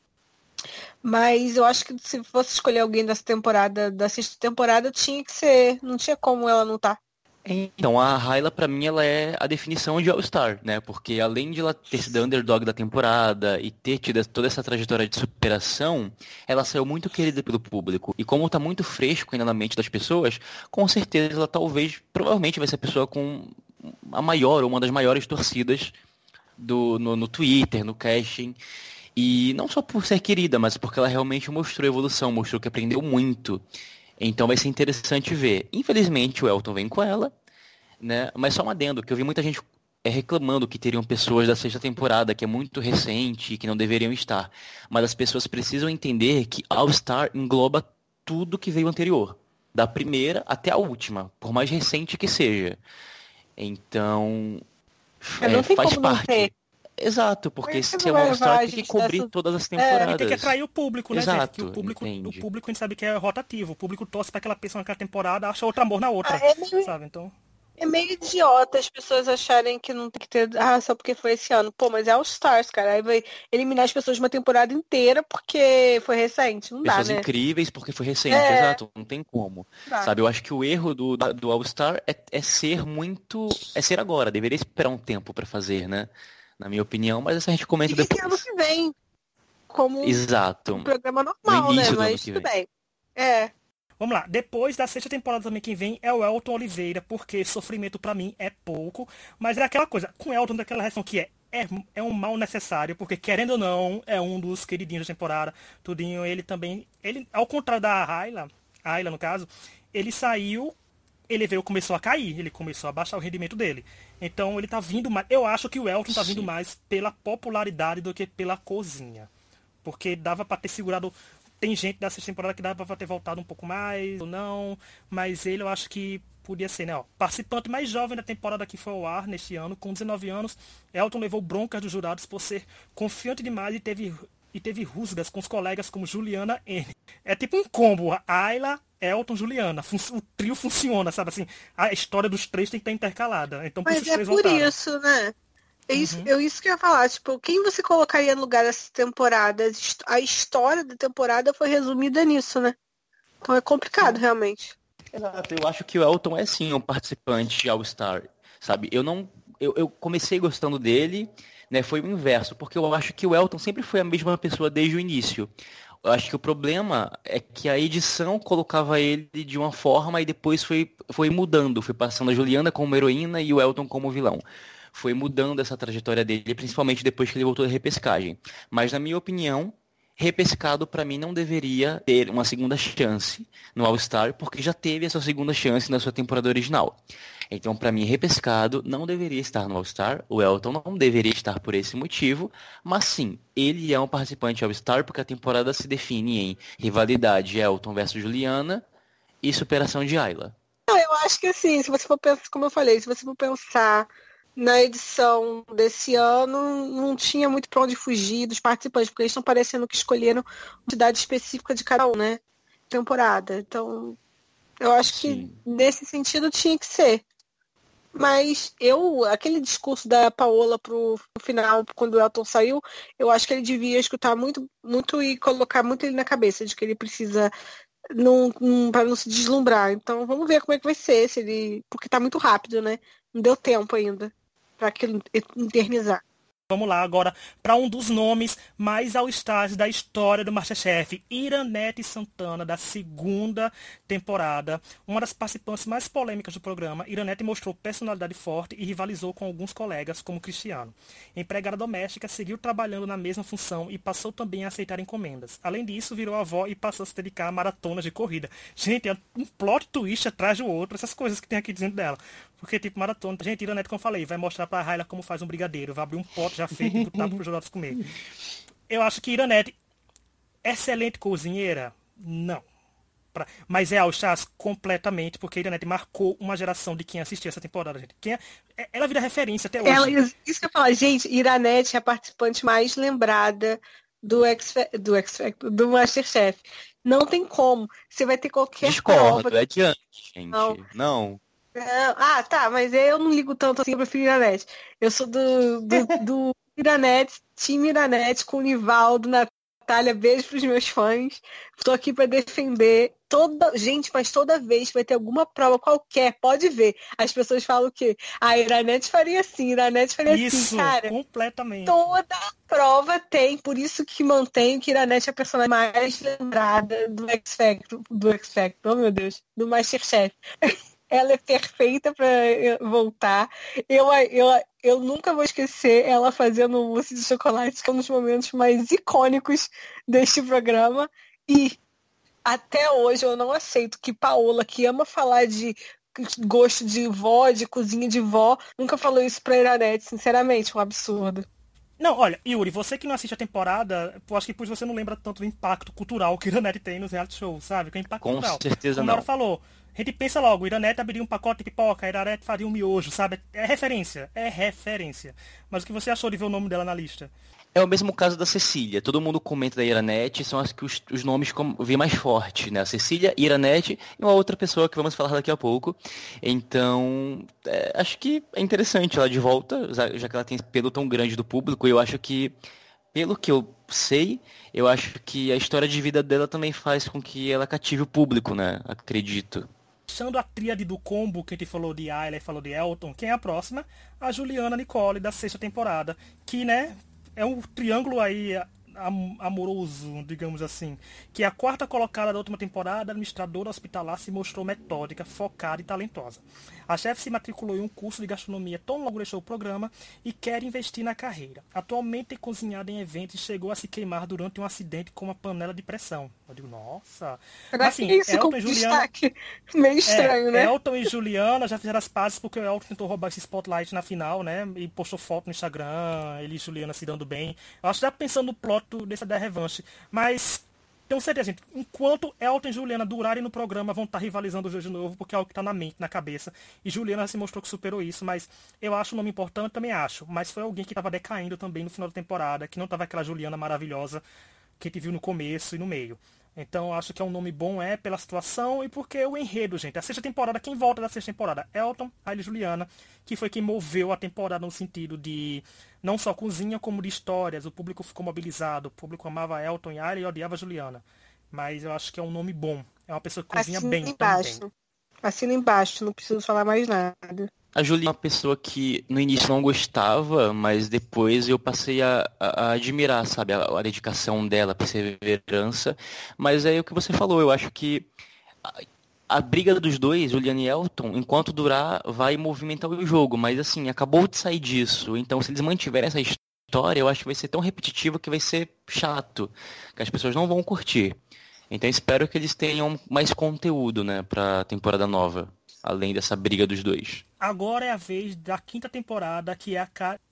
Mas eu acho que se fosse escolher alguém dessa temporada, da sexta temporada, tinha que ser. Não tinha como ela não estar. Tá. Então, a Hyla, para mim, ela é a definição de All-Star, né? Porque além de ela ter sido underdog da temporada e ter tido toda essa trajetória de superação, ela saiu muito querida pelo público. E como tá muito fresco ainda na mente das pessoas, com certeza ela talvez, provavelmente vai ser a pessoa com a maior ou uma das maiores torcidas do, no, no Twitter, no casting. E não só por ser querida, mas porque ela realmente mostrou evolução, mostrou que aprendeu muito. Então vai ser interessante ver. Infelizmente o Elton vem com ela, né? Mas só um adendo, que eu vi muita gente é, reclamando que teriam pessoas da sexta temporada, que é muito recente e que não deveriam estar. Mas as pessoas precisam entender que All Star engloba tudo que veio anterior. Da primeira até a última, por mais recente que seja. Então, é, faz parte. Exato, porque se é uma All-Star tem que cobrir dessa... todas as temporadas. É, tem que atrair o público, né, Exato, gente? o público, o público a gente sabe que é rotativo. O público torce para aquela pessoa naquela temporada, acha outro amor na outra, ah, é meio... sabe? Então... É meio idiota as pessoas acharem que não tem que ter. Ah, só porque foi esse ano. Pô, mas é All Stars, cara. Aí vai eliminar as pessoas de uma temporada inteira porque foi recente. Não pessoas dá, né? incríveis porque foi recente, é... exato. Não tem como. Dá. Sabe, eu acho que o erro do, do All Star é, é ser muito. É ser agora. Deveria esperar um tempo para fazer, né? Na minha opinião, mas essa a gente comenta e depois. ano que vem, como Exato. um programa normal, né? Mas tudo bem. É. Vamos lá, depois da sexta temporada também quem vem é o Elton Oliveira, porque sofrimento para mim é pouco, mas é aquela coisa, com o Elton daquela reação que é, é, é um mal necessário, porque querendo ou não, é um dos queridinhos da temporada, tudinho, ele também, ele, ao contrário da Ayla, Ayla no caso, ele saiu ele veio começou a cair, ele começou a baixar o rendimento dele. Então ele tá vindo mais. Eu acho que o Elton tá vindo mais pela popularidade do que pela cozinha. Porque dava para ter segurado. Tem gente dessa temporada que dava pra ter voltado um pouco mais ou não. Mas ele eu acho que podia ser, né? Ó, participante mais jovem da temporada que foi ao ar neste ano, com 19 anos, Elton levou broncas dos jurados por ser confiante demais e teve e teve rusgas com os colegas como Juliana N. É tipo um combo, Ayla, Elton, Juliana. O trio funciona, sabe assim? A história dos três tem que estar intercalada. Então, por Mas é por voltaram. isso, né? É isso, uhum. eu, isso que eu ia falar, tipo, quem você colocaria no lugar dessa temporada? A história da temporada foi resumida nisso, né? Então é complicado, realmente. Exato, eu acho que o Elton é sim um participante All-Star, sabe? Eu não. Eu, eu comecei gostando dele, né, foi o inverso, porque eu acho que o Elton sempre foi a mesma pessoa desde o início. Eu acho que o problema é que a edição colocava ele de uma forma e depois foi, foi mudando, foi passando a Juliana como heroína e o Elton como vilão. Foi mudando essa trajetória dele, principalmente depois que ele voltou da repescagem. Mas na minha opinião, repescado para mim não deveria ter uma segunda chance no All-Star, porque já teve essa segunda chance na sua temporada original. Então, para mim, repescado não deveria estar no All-Star. O Elton não deveria estar por esse motivo. Mas sim, ele é um participante All-Star porque a temporada se define em rivalidade Elton versus Juliana e superação de Ayla. Eu acho que assim, se você for pensar, como eu falei, se você for pensar na edição desse ano, não tinha muito para onde fugir dos participantes, porque eles estão parecendo que escolheram uma cidade específica de cada um, né? Temporada. Então, eu acho que Sim. nesse sentido tinha que ser. Mas eu, aquele discurso da Paola pro, final, quando o Elton saiu, eu acho que ele devia escutar muito, muito e colocar muito ele na cabeça de que ele precisa para não se deslumbrar. Então vamos ver como é que vai ser, se ele. Porque tá muito rápido, né? Não deu tempo ainda para aquilo eternizar. Vamos lá agora para um dos nomes mais ao estágio da história do Masterchef, Iranete Santana, da segunda temporada. Uma das participantes mais polêmicas do programa, Iranete mostrou personalidade forte e rivalizou com alguns colegas, como Cristiano. Empregada doméstica, seguiu trabalhando na mesma função e passou também a aceitar encomendas. Além disso, virou avó e passou a se dedicar a maratonas de corrida. Gente, é um plot twist atrás do outro, essas coisas que tem aqui dentro dela. Porque, tipo, maratona, gente, Iranete, como eu falei, vai mostrar pra Raila como faz um brigadeiro, vai abrir um pote já feito e botar pros jogadores comer. Eu acho que Iranete, excelente cozinheira? Não. Pra... Mas é Alchaz completamente, porque Iranete marcou uma geração de quem assistiu essa temporada, gente. Quem é... é ela vira referência até hoje. Ela, isso que eu falo, gente, Iranete é a participante mais lembrada do X, do X do Masterchef. Não tem como. Você vai ter qualquer Discordo, prova. é diante, gente. Não. não. Ah, tá, mas eu não ligo tanto assim, eu prefiro Iranete. Eu sou do, do, do Iranete, time Iranete com o Nivaldo, Natália, beijo pros meus fãs. Estou aqui para defender toda. Gente, mas toda vez que vai ter alguma prova qualquer, pode ver. As pessoas falam que a Iranete faria assim, Iranete faria assim, isso, assim, cara. Completamente. Toda prova tem, por isso que mantenho que Iranete é a personagem mais lembrada do X Factor, do X Factor, oh meu Deus, do Masterchef. [laughs] ela é perfeita para eh, voltar. Eu, eu, eu nunca vou esquecer ela fazendo mousse de chocolate, que é um dos momentos mais icônicos deste programa. E até hoje eu não aceito que Paola, que ama falar de gosto de vó, de cozinha de vó, nunca falou isso pra Iranete, sinceramente, um absurdo. Não, olha, Yuri, você que não assiste a temporada, eu acho que por você não lembra tanto do impacto cultural que Iranete tem nos reality shows, sabe? Que é impacto Com cultural. certeza Como não. ela falou, a gente pensa logo, Iranete abriria um pacote de pipoca, Iranete faria um miojo, sabe? É referência, é referência. Mas o que você achou de ver o nome dela na lista? É o mesmo caso da Cecília. Todo mundo comenta da Iranete, são as que os, os nomes como, vi mais forte, né? A Cecília, Iranete e uma outra pessoa que vamos falar daqui a pouco. Então, é, acho que é interessante ela de volta, já que ela tem pelo tão grande do público. Eu acho que, pelo que eu sei, eu acho que a história de vida dela também faz com que ela cative o público, né? Acredito fechando a tríade do combo que a gente falou de Ayla e falou de Elton, quem é a próxima? A Juliana Nicole, da sexta temporada. Que, né, é um triângulo aí amoroso, digamos assim, que é a quarta colocada da última temporada, administradora hospitalar, se mostrou metódica, focada e talentosa. A chefe se matriculou em um curso de gastronomia tão logo deixou o programa e quer investir na carreira. Atualmente é cozinhada em eventos e chegou a se queimar durante um acidente com uma panela de pressão. Eu digo, nossa. Mas, assim, isso Elton e Juliana. [laughs] Meio estranho, é, né? Elton e Juliana já fizeram as pazes porque o Elton tentou roubar esse spotlight na final, né? E postou foto no Instagram, ele e Juliana se dando bem. Eu acho que já pensando no plot dessa da revanche. Mas tenho certeza, gente, enquanto Elton e Juliana durarem no programa, vão estar rivalizando os dois de novo, porque é algo que está na mente, na cabeça. E Juliana se mostrou que superou isso, mas eu acho o nome importante, também acho. Mas foi alguém que estava decaindo também no final da temporada, que não estava aquela Juliana maravilhosa que a gente viu no começo e no meio. Então acho que é um nome bom é pela situação e porque o enredo, gente. A sexta temporada, quem volta da sexta temporada? Elton, Riley Juliana, que foi quem moveu a temporada no sentido de não só cozinha, como de histórias. O público ficou mobilizado. O público amava Elton e Riley e odiava Juliana. Mas eu acho que é um nome bom. É uma pessoa que cozinha Assina bem embaixo. também. Assina embaixo, não preciso falar mais nada. A Julia é uma pessoa que no início não gostava, mas depois eu passei a, a, a admirar, sabe, a, a, dedicação dela, a perseverança. Mas é o que você falou, eu acho que a, briga dos dois, Juliana e Elton, enquanto durar, vai movimentar o jogo. Mas assim, acabou de sair disso. Então se eles mantiverem essa história, eu acho que vai ser tão repetitivo que vai ser chato, que as pessoas não vão curtir. Então espero que eles tenham mais conteúdo, né, pra temporada nova. Além dessa briga dos dois. Agora é a vez da quinta temporada, que é a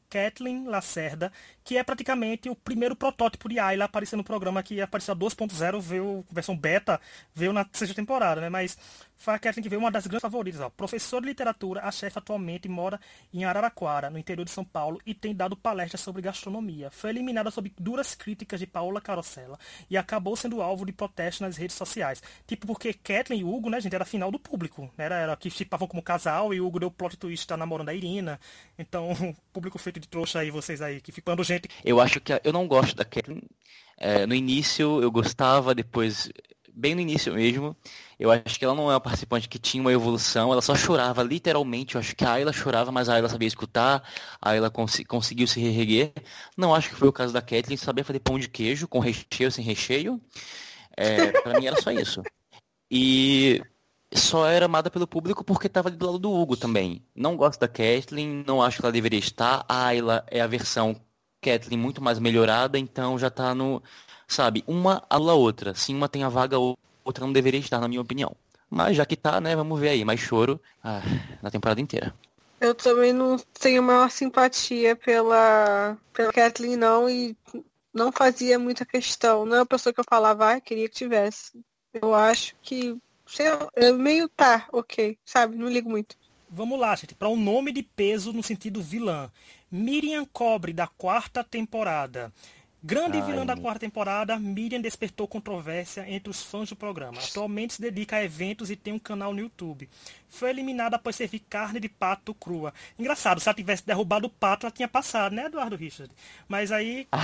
Kathleen Lacerda, que é praticamente o primeiro protótipo de Ayla aparecendo no programa que apareceu 2.0, veio versão beta, veio na sexta temporada, né? Mas a Kathleen que veio uma das grandes favoritas. Ó. Professor de literatura, a chefe atualmente mora em Araraquara, no interior de São Paulo, e tem dado palestras sobre gastronomia. Foi eliminada sob duras críticas de Paola Carosella e acabou sendo alvo de protestos nas redes sociais. Tipo, porque Kathleen e Hugo, né, gente, era final do público. Né? Era, era que chipavam como casal e Hugo deu plot twist tá namorando a Irina. Então, [laughs] público feito de trouxa aí, vocês aí, que ficando gente. Eu acho que eu não gosto da Kathleen. É, no início eu gostava, depois bem no início mesmo. Eu acho que ela não é uma participante que tinha uma evolução, ela só chorava, literalmente. Eu acho que a Ayla chorava, mas a Ayla sabia escutar, a Ayla cons conseguiu se reerguer. Não acho que foi o caso da Kathleen, sabia fazer pão de queijo, com recheio, sem recheio. É, mim era só isso. E só era amada pelo público porque estava do lado do Hugo também. Não gosto da Kathleen, não acho que ela deveria estar. A Ayla é a versão Kathleen muito mais melhorada, então já tá no sabe, uma a outra. Se uma tem a vaga, outra não deveria estar, na minha opinião. Mas já que tá, né, vamos ver aí. Mais choro ah, na temporada inteira. Eu também não tenho maior simpatia pela, pela Kathleen, não, e não fazia muita questão. Não é uma pessoa que eu falava, ah, queria que tivesse. Eu acho que, sei é meio tá, ok, sabe? Não ligo muito. Vamos lá, gente, para um nome de peso no sentido vilã. Miriam Cobre, da quarta temporada. Grande Ai. vilã da quarta temporada, Miriam despertou controvérsia entre os fãs do programa. Atualmente se dedica a eventos e tem um canal no YouTube. Foi eliminada após servir carne de pato crua. Engraçado, se ela tivesse derrubado o pato, ela tinha passado, né, Eduardo Richard? Mas aí. [laughs]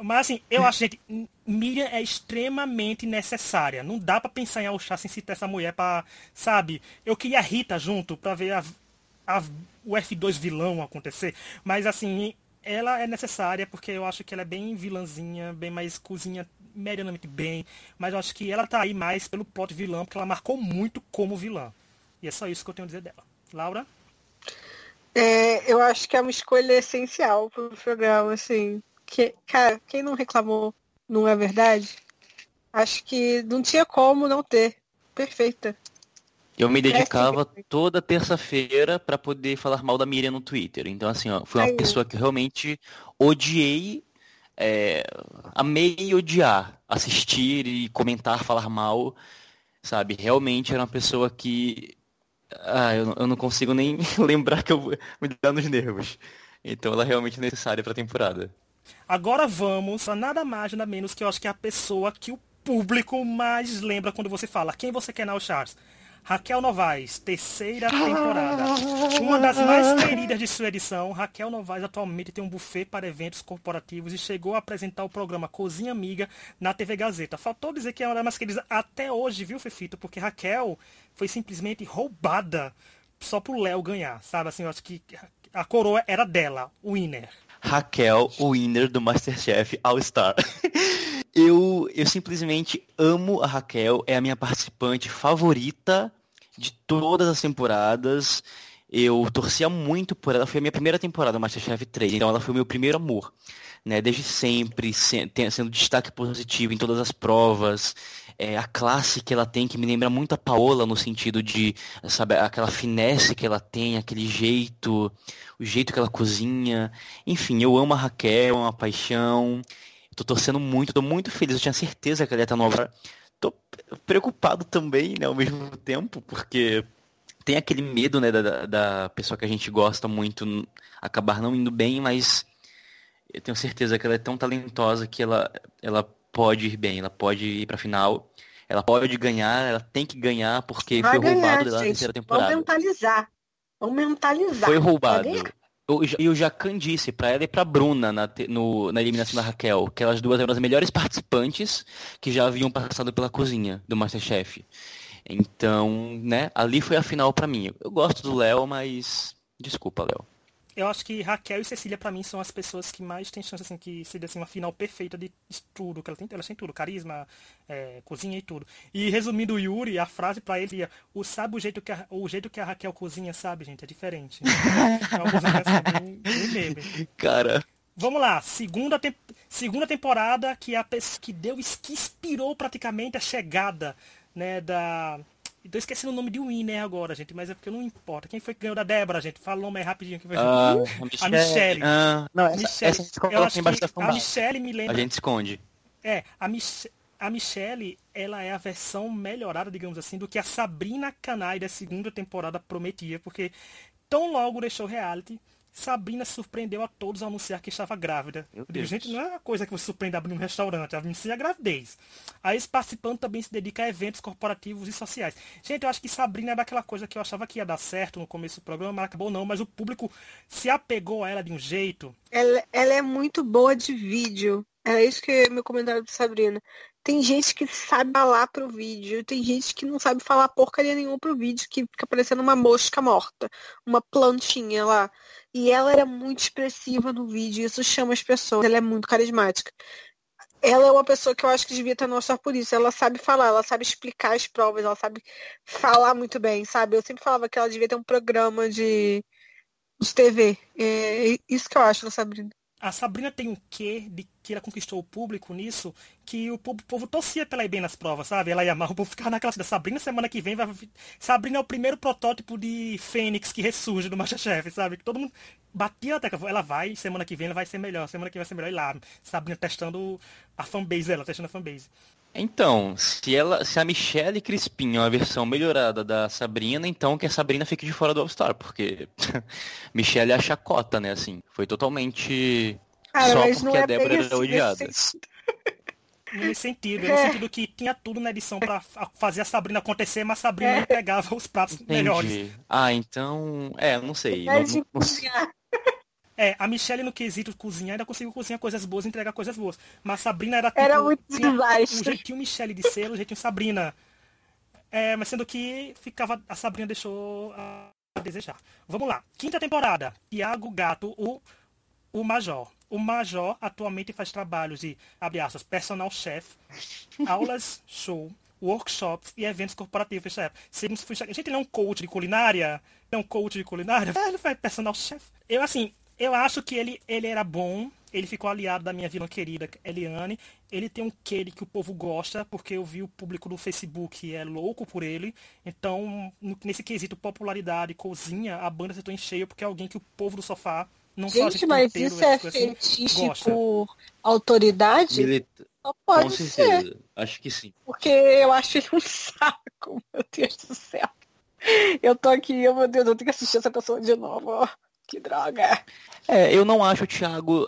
Mas assim, eu acho, gente, Miriam é extremamente necessária. Não dá para pensar em Alchá sem citar essa mulher pra, sabe? Eu queria a Rita junto pra ver a, a, o F2 vilão acontecer. Mas assim, ela é necessária porque eu acho que ela é bem vilãzinha, bem mais cozinha medianamente bem, mas eu acho que ela tá aí mais pelo plot vilã, porque ela marcou muito como vilã. E é só isso que eu tenho a dizer dela. Laura? É, eu acho que é uma escolha essencial pro programa, assim. Que, cara, quem não reclamou, não é verdade? Acho que não tinha como não ter. Perfeita. Eu me dedicava toda terça-feira para poder falar mal da Miriam no Twitter. Então, assim, ó, foi uma pessoa que realmente odiei, é, amei odiar, assistir e comentar, falar mal, sabe? Realmente era uma pessoa que. Ah, eu, eu não consigo nem [laughs] lembrar que eu me dá nos nervos. Então ela é realmente necessária para a temporada. Agora vamos a nada mais, nada menos que eu acho que é a pessoa que o público mais lembra quando você fala quem você quer na Charles. Raquel Novaes, terceira temporada. Uma das mais queridas de sua edição, Raquel Novaes atualmente tem um buffet para eventos corporativos e chegou a apresentar o programa Cozinha Amiga na TV Gazeta. Faltou dizer que é uma das mais queridas até hoje, viu, Fefito? Porque Raquel foi simplesmente roubada só pro Léo ganhar, sabe? Assim, eu acho que a coroa era dela, o winner. Raquel, o winner do Masterchef All Star. [laughs] eu, eu simplesmente amo a Raquel, é a minha participante favorita de todas as temporadas. Eu torcia muito por ela, foi a minha primeira temporada do Masterchef 3, então ela foi o meu primeiro amor. Né, desde sempre, sendo destaque positivo em todas as provas, é, a classe que ela tem, que me lembra muito a Paola, no sentido de, sabe, aquela finesse que ela tem, aquele jeito, o jeito que ela cozinha. Enfim, eu amo a Raquel, é uma paixão. Tô torcendo muito, tô muito feliz, eu tinha certeza que ela ia estar nova tô preocupado também, né, ao mesmo tempo, porque tem aquele medo, né, da, da pessoa que a gente gosta muito acabar não indo bem, mas eu tenho certeza que ela é tão talentosa que ela, ela pode ir bem, ela pode ir pra final, ela pode ganhar, ela tem que ganhar, porque Vai foi ganhar, roubado da terceira temporada. Vamos mentalizar. Vamos mentalizar. Foi roubado. E o Jacan disse para ela e pra Bruna na, no, na eliminação da Raquel, que elas duas eram as melhores participantes que já haviam passado pela cozinha do Masterchef. Então, né, ali foi a final para mim. Eu gosto do Léo, mas desculpa, Léo eu acho que Raquel e Cecília, para mim, são as pessoas que mais têm chance, assim, que seria assim, uma final perfeita de tudo, que ela tem, ela tem tudo, carisma, é, cozinha e tudo. E resumindo o Yuri, a frase para ele é, o sabe o jeito, que a, o jeito que a Raquel cozinha, sabe, gente, é diferente. [laughs] é uma coisa bem, bem Cara. Vamos lá, segunda, te segunda temporada que a que deu, que inspirou praticamente a chegada, né, da Tô esquecendo o nome de winner agora, gente, mas é porque não importa. Quem foi que ganhou da Débora, gente? Fala o nome aí rapidinho. Que foi... Ah, a Michelle. Ah, não, essa, Michelle. essa a gente Eu coloca acho embaixo que da a. Michelle me A lembra. gente esconde. É, a, Mich a Michelle, ela é a versão melhorada, digamos assim, do que a Sabrina Canai da segunda temporada prometia, porque tão logo deixou reality, Sabrina surpreendeu a todos ao anunciar que estava grávida. Meu Eu digo, Deus. gente, não é uma coisa que você surpreende abrindo um restaurante, anuncia a gravidez. Aí esse participante também se dedica a eventos corporativos e sociais. Gente, eu acho que Sabrina era aquela coisa que eu achava que ia dar certo no começo do programa, mas acabou não, mas o público se apegou a ela de um jeito. Ela, ela é muito boa de vídeo. Era isso que é meu comentário pra Sabrina. Tem gente que sabe falar pro vídeo, tem gente que não sabe falar porcaria nenhuma pro vídeo, que fica parecendo uma mosca morta, uma plantinha lá. E ela era muito expressiva no vídeo, isso chama as pessoas, ela é muito carismática. Ela é uma pessoa que eu acho que devia estar no All-Star por isso. Ela sabe falar, ela sabe explicar as provas, ela sabe falar muito bem, sabe? Eu sempre falava que ela devia ter um programa de, de TV. É isso que eu acho da Sabrina. A Sabrina tem um quê de que ela conquistou o público nisso, que o povo, o povo torcia pra ela ir bem nas provas, sabe? Ela ia mal, [laughs] o povo ficava naquela da Sabrina semana que vem vai. Sabrina é o primeiro protótipo de Fênix que ressurge do [laughs] Masterchef, sabe? Que todo mundo batia na tecla, ela vai, semana que vem ela vai ser melhor, semana que vem vai ser melhor. E lá, Sabrina testando a fanbase dela, testando a fanbase. Então, se ela, se a Michelle Crispim é uma versão melhorada da Sabrina, então que a Sabrina fique de fora do All-Star, porque [laughs] Michelle é a chacota, né, assim. Foi totalmente Cara, só mas não porque é a Débora era odiada. nesse sentido. Nesse sentido, no sentido que tinha tudo na edição pra fa- fazer a Sabrina acontecer, mas a Sabrina É. não pegava os pratos melhores. Entendi. Ah, então, é, não sei. Não, não- cozinhar. É, a Michelle no quesito cozinhar ainda conseguiu cozinhar coisas boas entregar coisas boas. Mas a Sabrina era tipo, Era muito tinha desastre. O jeitinho Michelle de ser, o jeitinho Sabrina. É, mas sendo que ficava. A Sabrina deixou a desejar. Vamos lá. Quinta temporada. Tiago Gato, o, o Major. O Major atualmente faz trabalhos de, abre aspas, personal chef, aulas show, workshops e eventos corporativos. Chef. Se não for- Gente, ele é um coach de culinária? Ele é um coach de culinária? [laughs] Ele faz personal chef. Eu, assim, eu acho que ele, ele era bom. Ele ficou aliado da minha vilã querida, Eliane. Ele tem um quê de que o povo gosta, porque eu vi o público do Facebook é louco por ele. Então, nesse quesito popularidade, cozinha, a banda acertou em cheio, porque é alguém que o povo do sofá, não só Gente, mas inteiro, isso é assim, fetiche gosta. por autoridade? Milita- Só Com pode ser. certeza. Acho que sim. Porque eu acho ele um [laughs] saco, meu Deus do céu. Eu tô aqui, oh, meu Deus, eu tenho que assistir essa pessoa de novo. ó. Que droga. É, eu não acho o Thiago.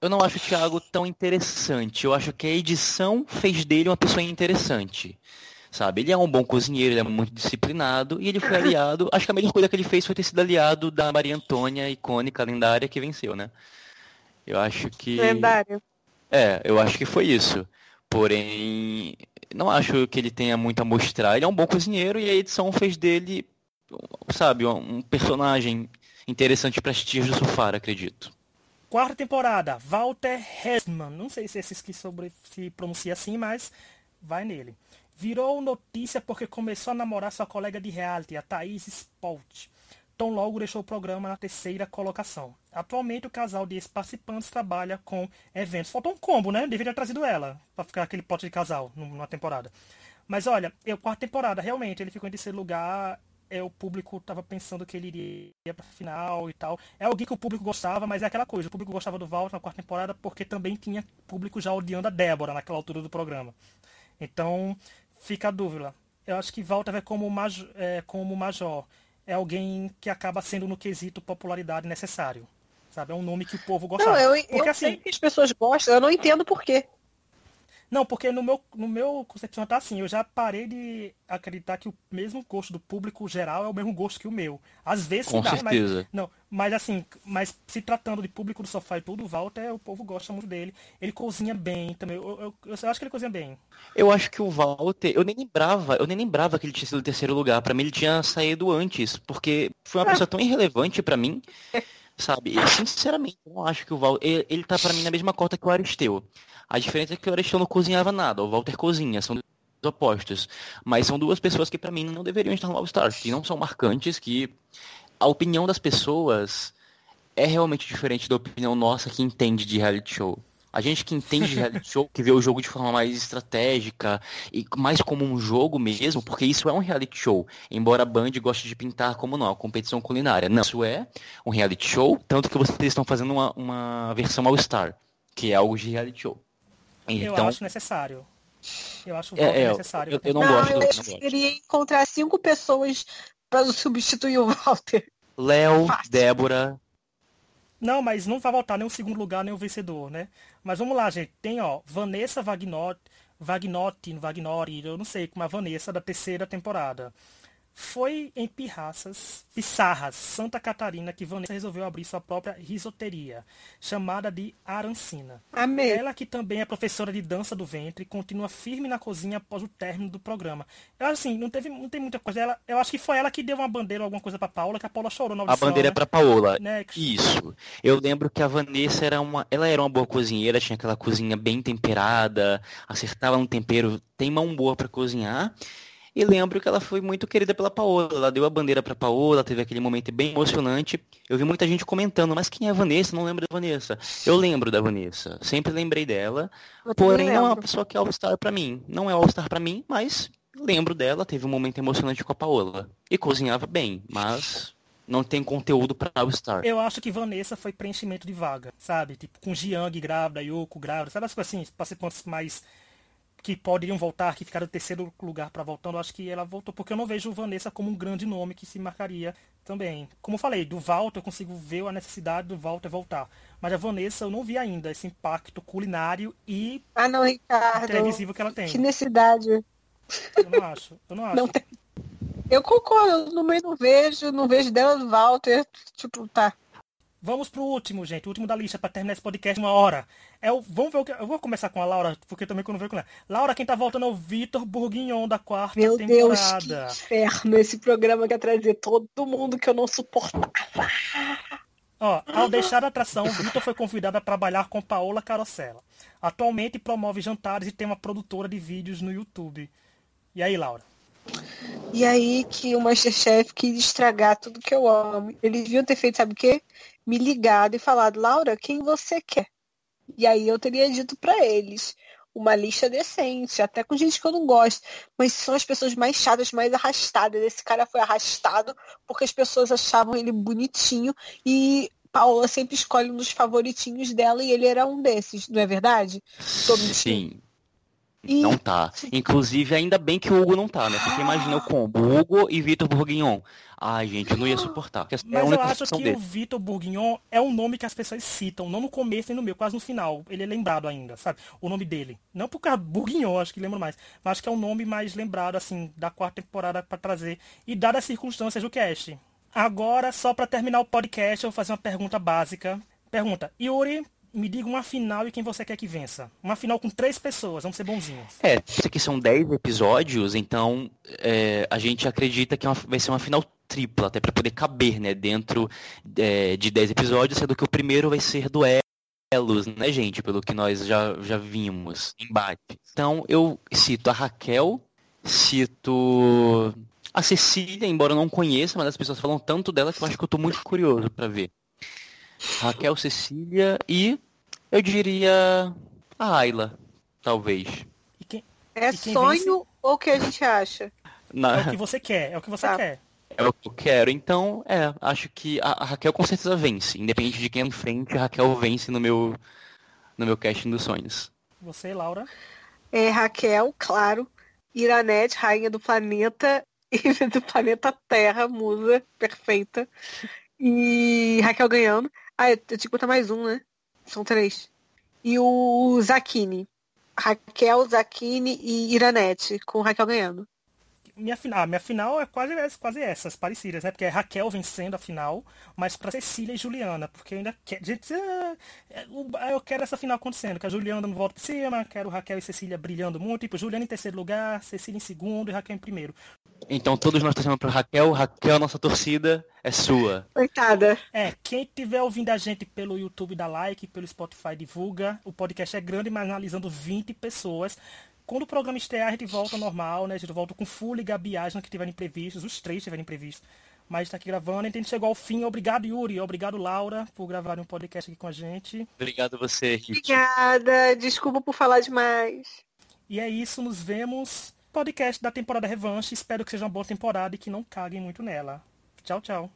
Eu não acho o Thiago tão interessante. Eu acho que a edição fez dele uma pessoa interessante. Sabe? Ele é um bom cozinheiro, ele é muito disciplinado e ele foi [laughs] aliado. Acho que a melhor coisa que ele fez foi ter sido aliado da Maria Antônia, icônica, lendária, que venceu, né? Eu acho que. Lendário. É, eu acho que foi isso. Porém, não acho que ele tenha muito a mostrar. Ele é um bom cozinheiro e a edição fez dele, sabe, um personagem interessante para as do sofá, acredito. Quarta temporada, Walter Hesman. Não sei se esse que sobre, se pronuncia assim, mas vai nele. Virou notícia porque começou a namorar sua colega de reality, a Thaís Spolt. Tão logo deixou o programa na terceira colocação. Atualmente o casal de ex-participantes trabalha com eventos. Faltou um combo, né? Deveria ter trazido ela pra ficar aquele pote de casal numa temporada. Mas olha, eu quarta temporada, realmente, ele ficou em terceiro lugar. É, o público tava pensando que ele iria pra final e tal. É alguém que o público gostava, mas é aquela coisa. O público gostava do Walter na quarta temporada porque também tinha público já odiando a Débora naquela altura do programa. Então, fica a dúvida. Eu acho que Walter vai como, major, é, como major. É alguém que acaba sendo no quesito popularidade necessário. Sabe? É um nome que o povo gostava. Não, eu, porque eu assim, sei que as pessoas gostam, eu não entendo por quê. Não, porque no meu, no meu concepção tá assim, eu já parei de acreditar que o mesmo gosto do público geral é o mesmo gosto que o meu. Às vezes Com dá, certeza. mas. Não, mas assim, mas se tratando de público do sofá e tudo, o Walter, o povo gosta muito dele. Ele cozinha bem também. Eu, eu, eu acho que ele cozinha bem. Eu acho que o Walter, eu nem lembrava, eu nem lembrava que ele tinha sido o terceiro lugar. Pra mim ele tinha saído antes, porque foi uma pessoa tão irrelevante pra mim, [laughs] sabe? E, sinceramente, eu não acho que o Walter, ele, ele tá pra mim na mesma cota que o Aristeu. A diferença é que o Aristeu não cozinhava nada, o Walter cozinha, são opostos. Mas são duas pessoas que pra mim não deveriam estar no All Stars, que não são marcantes, que a opinião das pessoas é realmente diferente da opinião nossa que entende de reality show. A gente que entende reality show, que vê o jogo de forma mais estratégica e mais como um jogo mesmo, porque isso é um reality show. Embora a Band goste de pintar como não, a competição culinária. Não, isso é um reality show, tanto que vocês estão fazendo uma, uma versão All-Star, que é algo de reality show. Então, eu acho necessário. Eu acho é, é, necessário. Eu, eu não, não, gosto. Eu, eu queria encontrar cinco pessoas para substituir o Walter. Léo, Débora, não, mas não vai voltar nem o segundo lugar, nem o vencedor, né? Mas vamos lá, gente. Tem, ó, Vanessa Vagnot, Vagnotti, Vagnori, eu não sei, como a Vanessa da terceira temporada. Foi em Pirraças, Pissarras, Santa Catarina, que Vanessa resolveu abrir sua própria risoteria, chamada de Arancina. Amei. Ela, que também é professora de dança do ventre, continua firme na cozinha após o término do programa. Eu acho assim, não, teve, não tem muita coisa. Ela, eu acho que foi ela que deu uma bandeira ou alguma coisa pra Paula, que a Paula chorou na audição. A bandeira né? é pra Paola. Né? Isso. Eu lembro que a Vanessa era uma. Ela era uma boa cozinheira, tinha aquela cozinha bem temperada, acertava no tempero, tem mão boa para cozinhar. E lembro que ela foi muito querida pela Paola. Ela deu a bandeira pra Paola, teve aquele momento bem emocionante. Eu vi muita gente comentando, mas quem é a Vanessa? Não lembro da Vanessa. Eu lembro da Vanessa. Sempre lembrei dela. Porém, não é uma pessoa que é All-Star pra mim. Não é All-Star pra mim, mas lembro dela. Teve um momento emocionante com a Paola. E cozinhava bem, mas não tem conteúdo pra All-Star. Eu acho que Vanessa foi preenchimento de vaga, sabe? Tipo, com Jiang grávida, Yoko grávida, sabe as coisas assim, participantes mais que poderiam voltar, que ficaram no terceiro lugar para voltando, eu acho que ela voltou, porque eu não vejo Vanessa como um grande nome que se marcaria também. Como eu falei, do Walter eu consigo ver a necessidade do Walter voltar. Mas a Vanessa eu não vi ainda esse impacto culinário e ah, não, Ricardo, televisivo que ela tem. Que necessidade. Eu não acho. Eu não acho. Não tem... Eu concordo, meio não vejo, não vejo dela do Walter, tipo, tá. Vamos pro último, gente. O último da lista para terminar esse podcast uma hora. É o, vamos ver o que. Eu vou começar com a Laura, porque também quando veio com ela. Laura, quem tá voltando é o Vitor Bourguignon da quarta Meu temporada. Deus, que inferno. Esse programa quer trazer todo mundo que eu não suportava. Ó, ao deixar a atração, Vitor foi convidado a trabalhar com Paola Carosella. Atualmente promove jantares e tem uma produtora de vídeos no YouTube. E aí, Laura? E aí que o Masterchef quis estragar tudo que eu amo. Eles deviam ter feito, sabe o quê? Me ligado e falado, Laura, quem você quer? E aí eu teria dito para eles uma lista decente, até com gente que eu não gosto, mas são as pessoas mais chatas, mais arrastadas. Esse cara foi arrastado porque as pessoas achavam ele bonitinho e Paola sempre escolhe um dos favoritinhos dela e ele era um desses, não é verdade? Sim. E... Não tá. Inclusive, ainda bem que o Hugo não tá, né? Porque imagina o combo, Hugo e Vitor Bourguignon. Ai, gente, eu não ia suportar. É Mas eu acho que dele. o Vitor Bourguignon é um nome que as pessoas citam, não no começo nem no meio, quase no final. Ele é lembrado ainda, sabe? O nome dele. Não por causa Bourguignon, acho que lembro mais. Mas acho que é um nome mais lembrado, assim, da quarta temporada para trazer. E dadas as circunstâncias do cast. Agora, só para terminar o podcast, eu vou fazer uma pergunta básica. Pergunta, Yuri, me diga uma final e quem você quer que vença. Uma final com três pessoas, vamos ser bonzinhos. É, isso aqui são dez episódios, então é, a gente acredita que é uma, vai ser uma final tripla, até para poder caber, né, dentro é, de dez episódios, sendo que o primeiro vai ser duelos, né, gente, pelo que nós já, já vimos, embate. Então eu cito a Raquel, cito a Cecília, embora eu não conheça, mas as pessoas falam tanto dela que eu acho que eu tô muito curioso para ver. Raquel Cecília e eu diria a Ayla, talvez. Quem, é sonho vence... ou o que a gente acha? Na... É o que você quer, é o que você tá. quer. É o que eu quero. Então, é, acho que a, Raquel com certeza vence. Independente de quem é em frente, a Raquel vence no meu, no meu casting dos sonhos. Você, Laura? É Raquel, claro. Iranete, rainha do planeta [laughs] e do planeta Terra, musa perfeita. E Raquel ganhando. Ah, eu tinha que botar mais um, né? São três. E o Zakini. Raquel, Zakini e Iranete, com Raquel ganhando. Minha final, minha final é quase, quase essas, parecidas, né? Porque é Raquel vencendo a final, mas para Cecília e Juliana, porque eu ainda quero. Gente, é, é, eu quero essa final acontecendo, que a Juliana não volta por cima, quero Raquel e Cecília brilhando muito, tipo, Juliana em terceiro lugar, Cecília em segundo e Raquel em primeiro. Então todos nós torcemos para Raquel. Raquel, nossa torcida é sua. Coitada. É, quem tiver ouvindo a gente pelo YouTube, dá like, pelo Spotify, divulga. O podcast é grande, mas analisando 20 pessoas. Quando o programa estrear, a gente volta normal, né? A gente volta com Fully e Gabi Aslan, que tiverem previstos, os três tiverem previstos. Mas tá aqui gravando, então a gente chegou ao fim. Obrigado, Yuri. Obrigado, Laura, por gravar um podcast aqui com a gente. Obrigado você, Rich. Obrigada. Desculpa por falar demais. E é isso, nos vemos. Podcast da temporada Revanche. Espero que seja uma boa temporada e que não caguem muito nela. Tchau, tchau.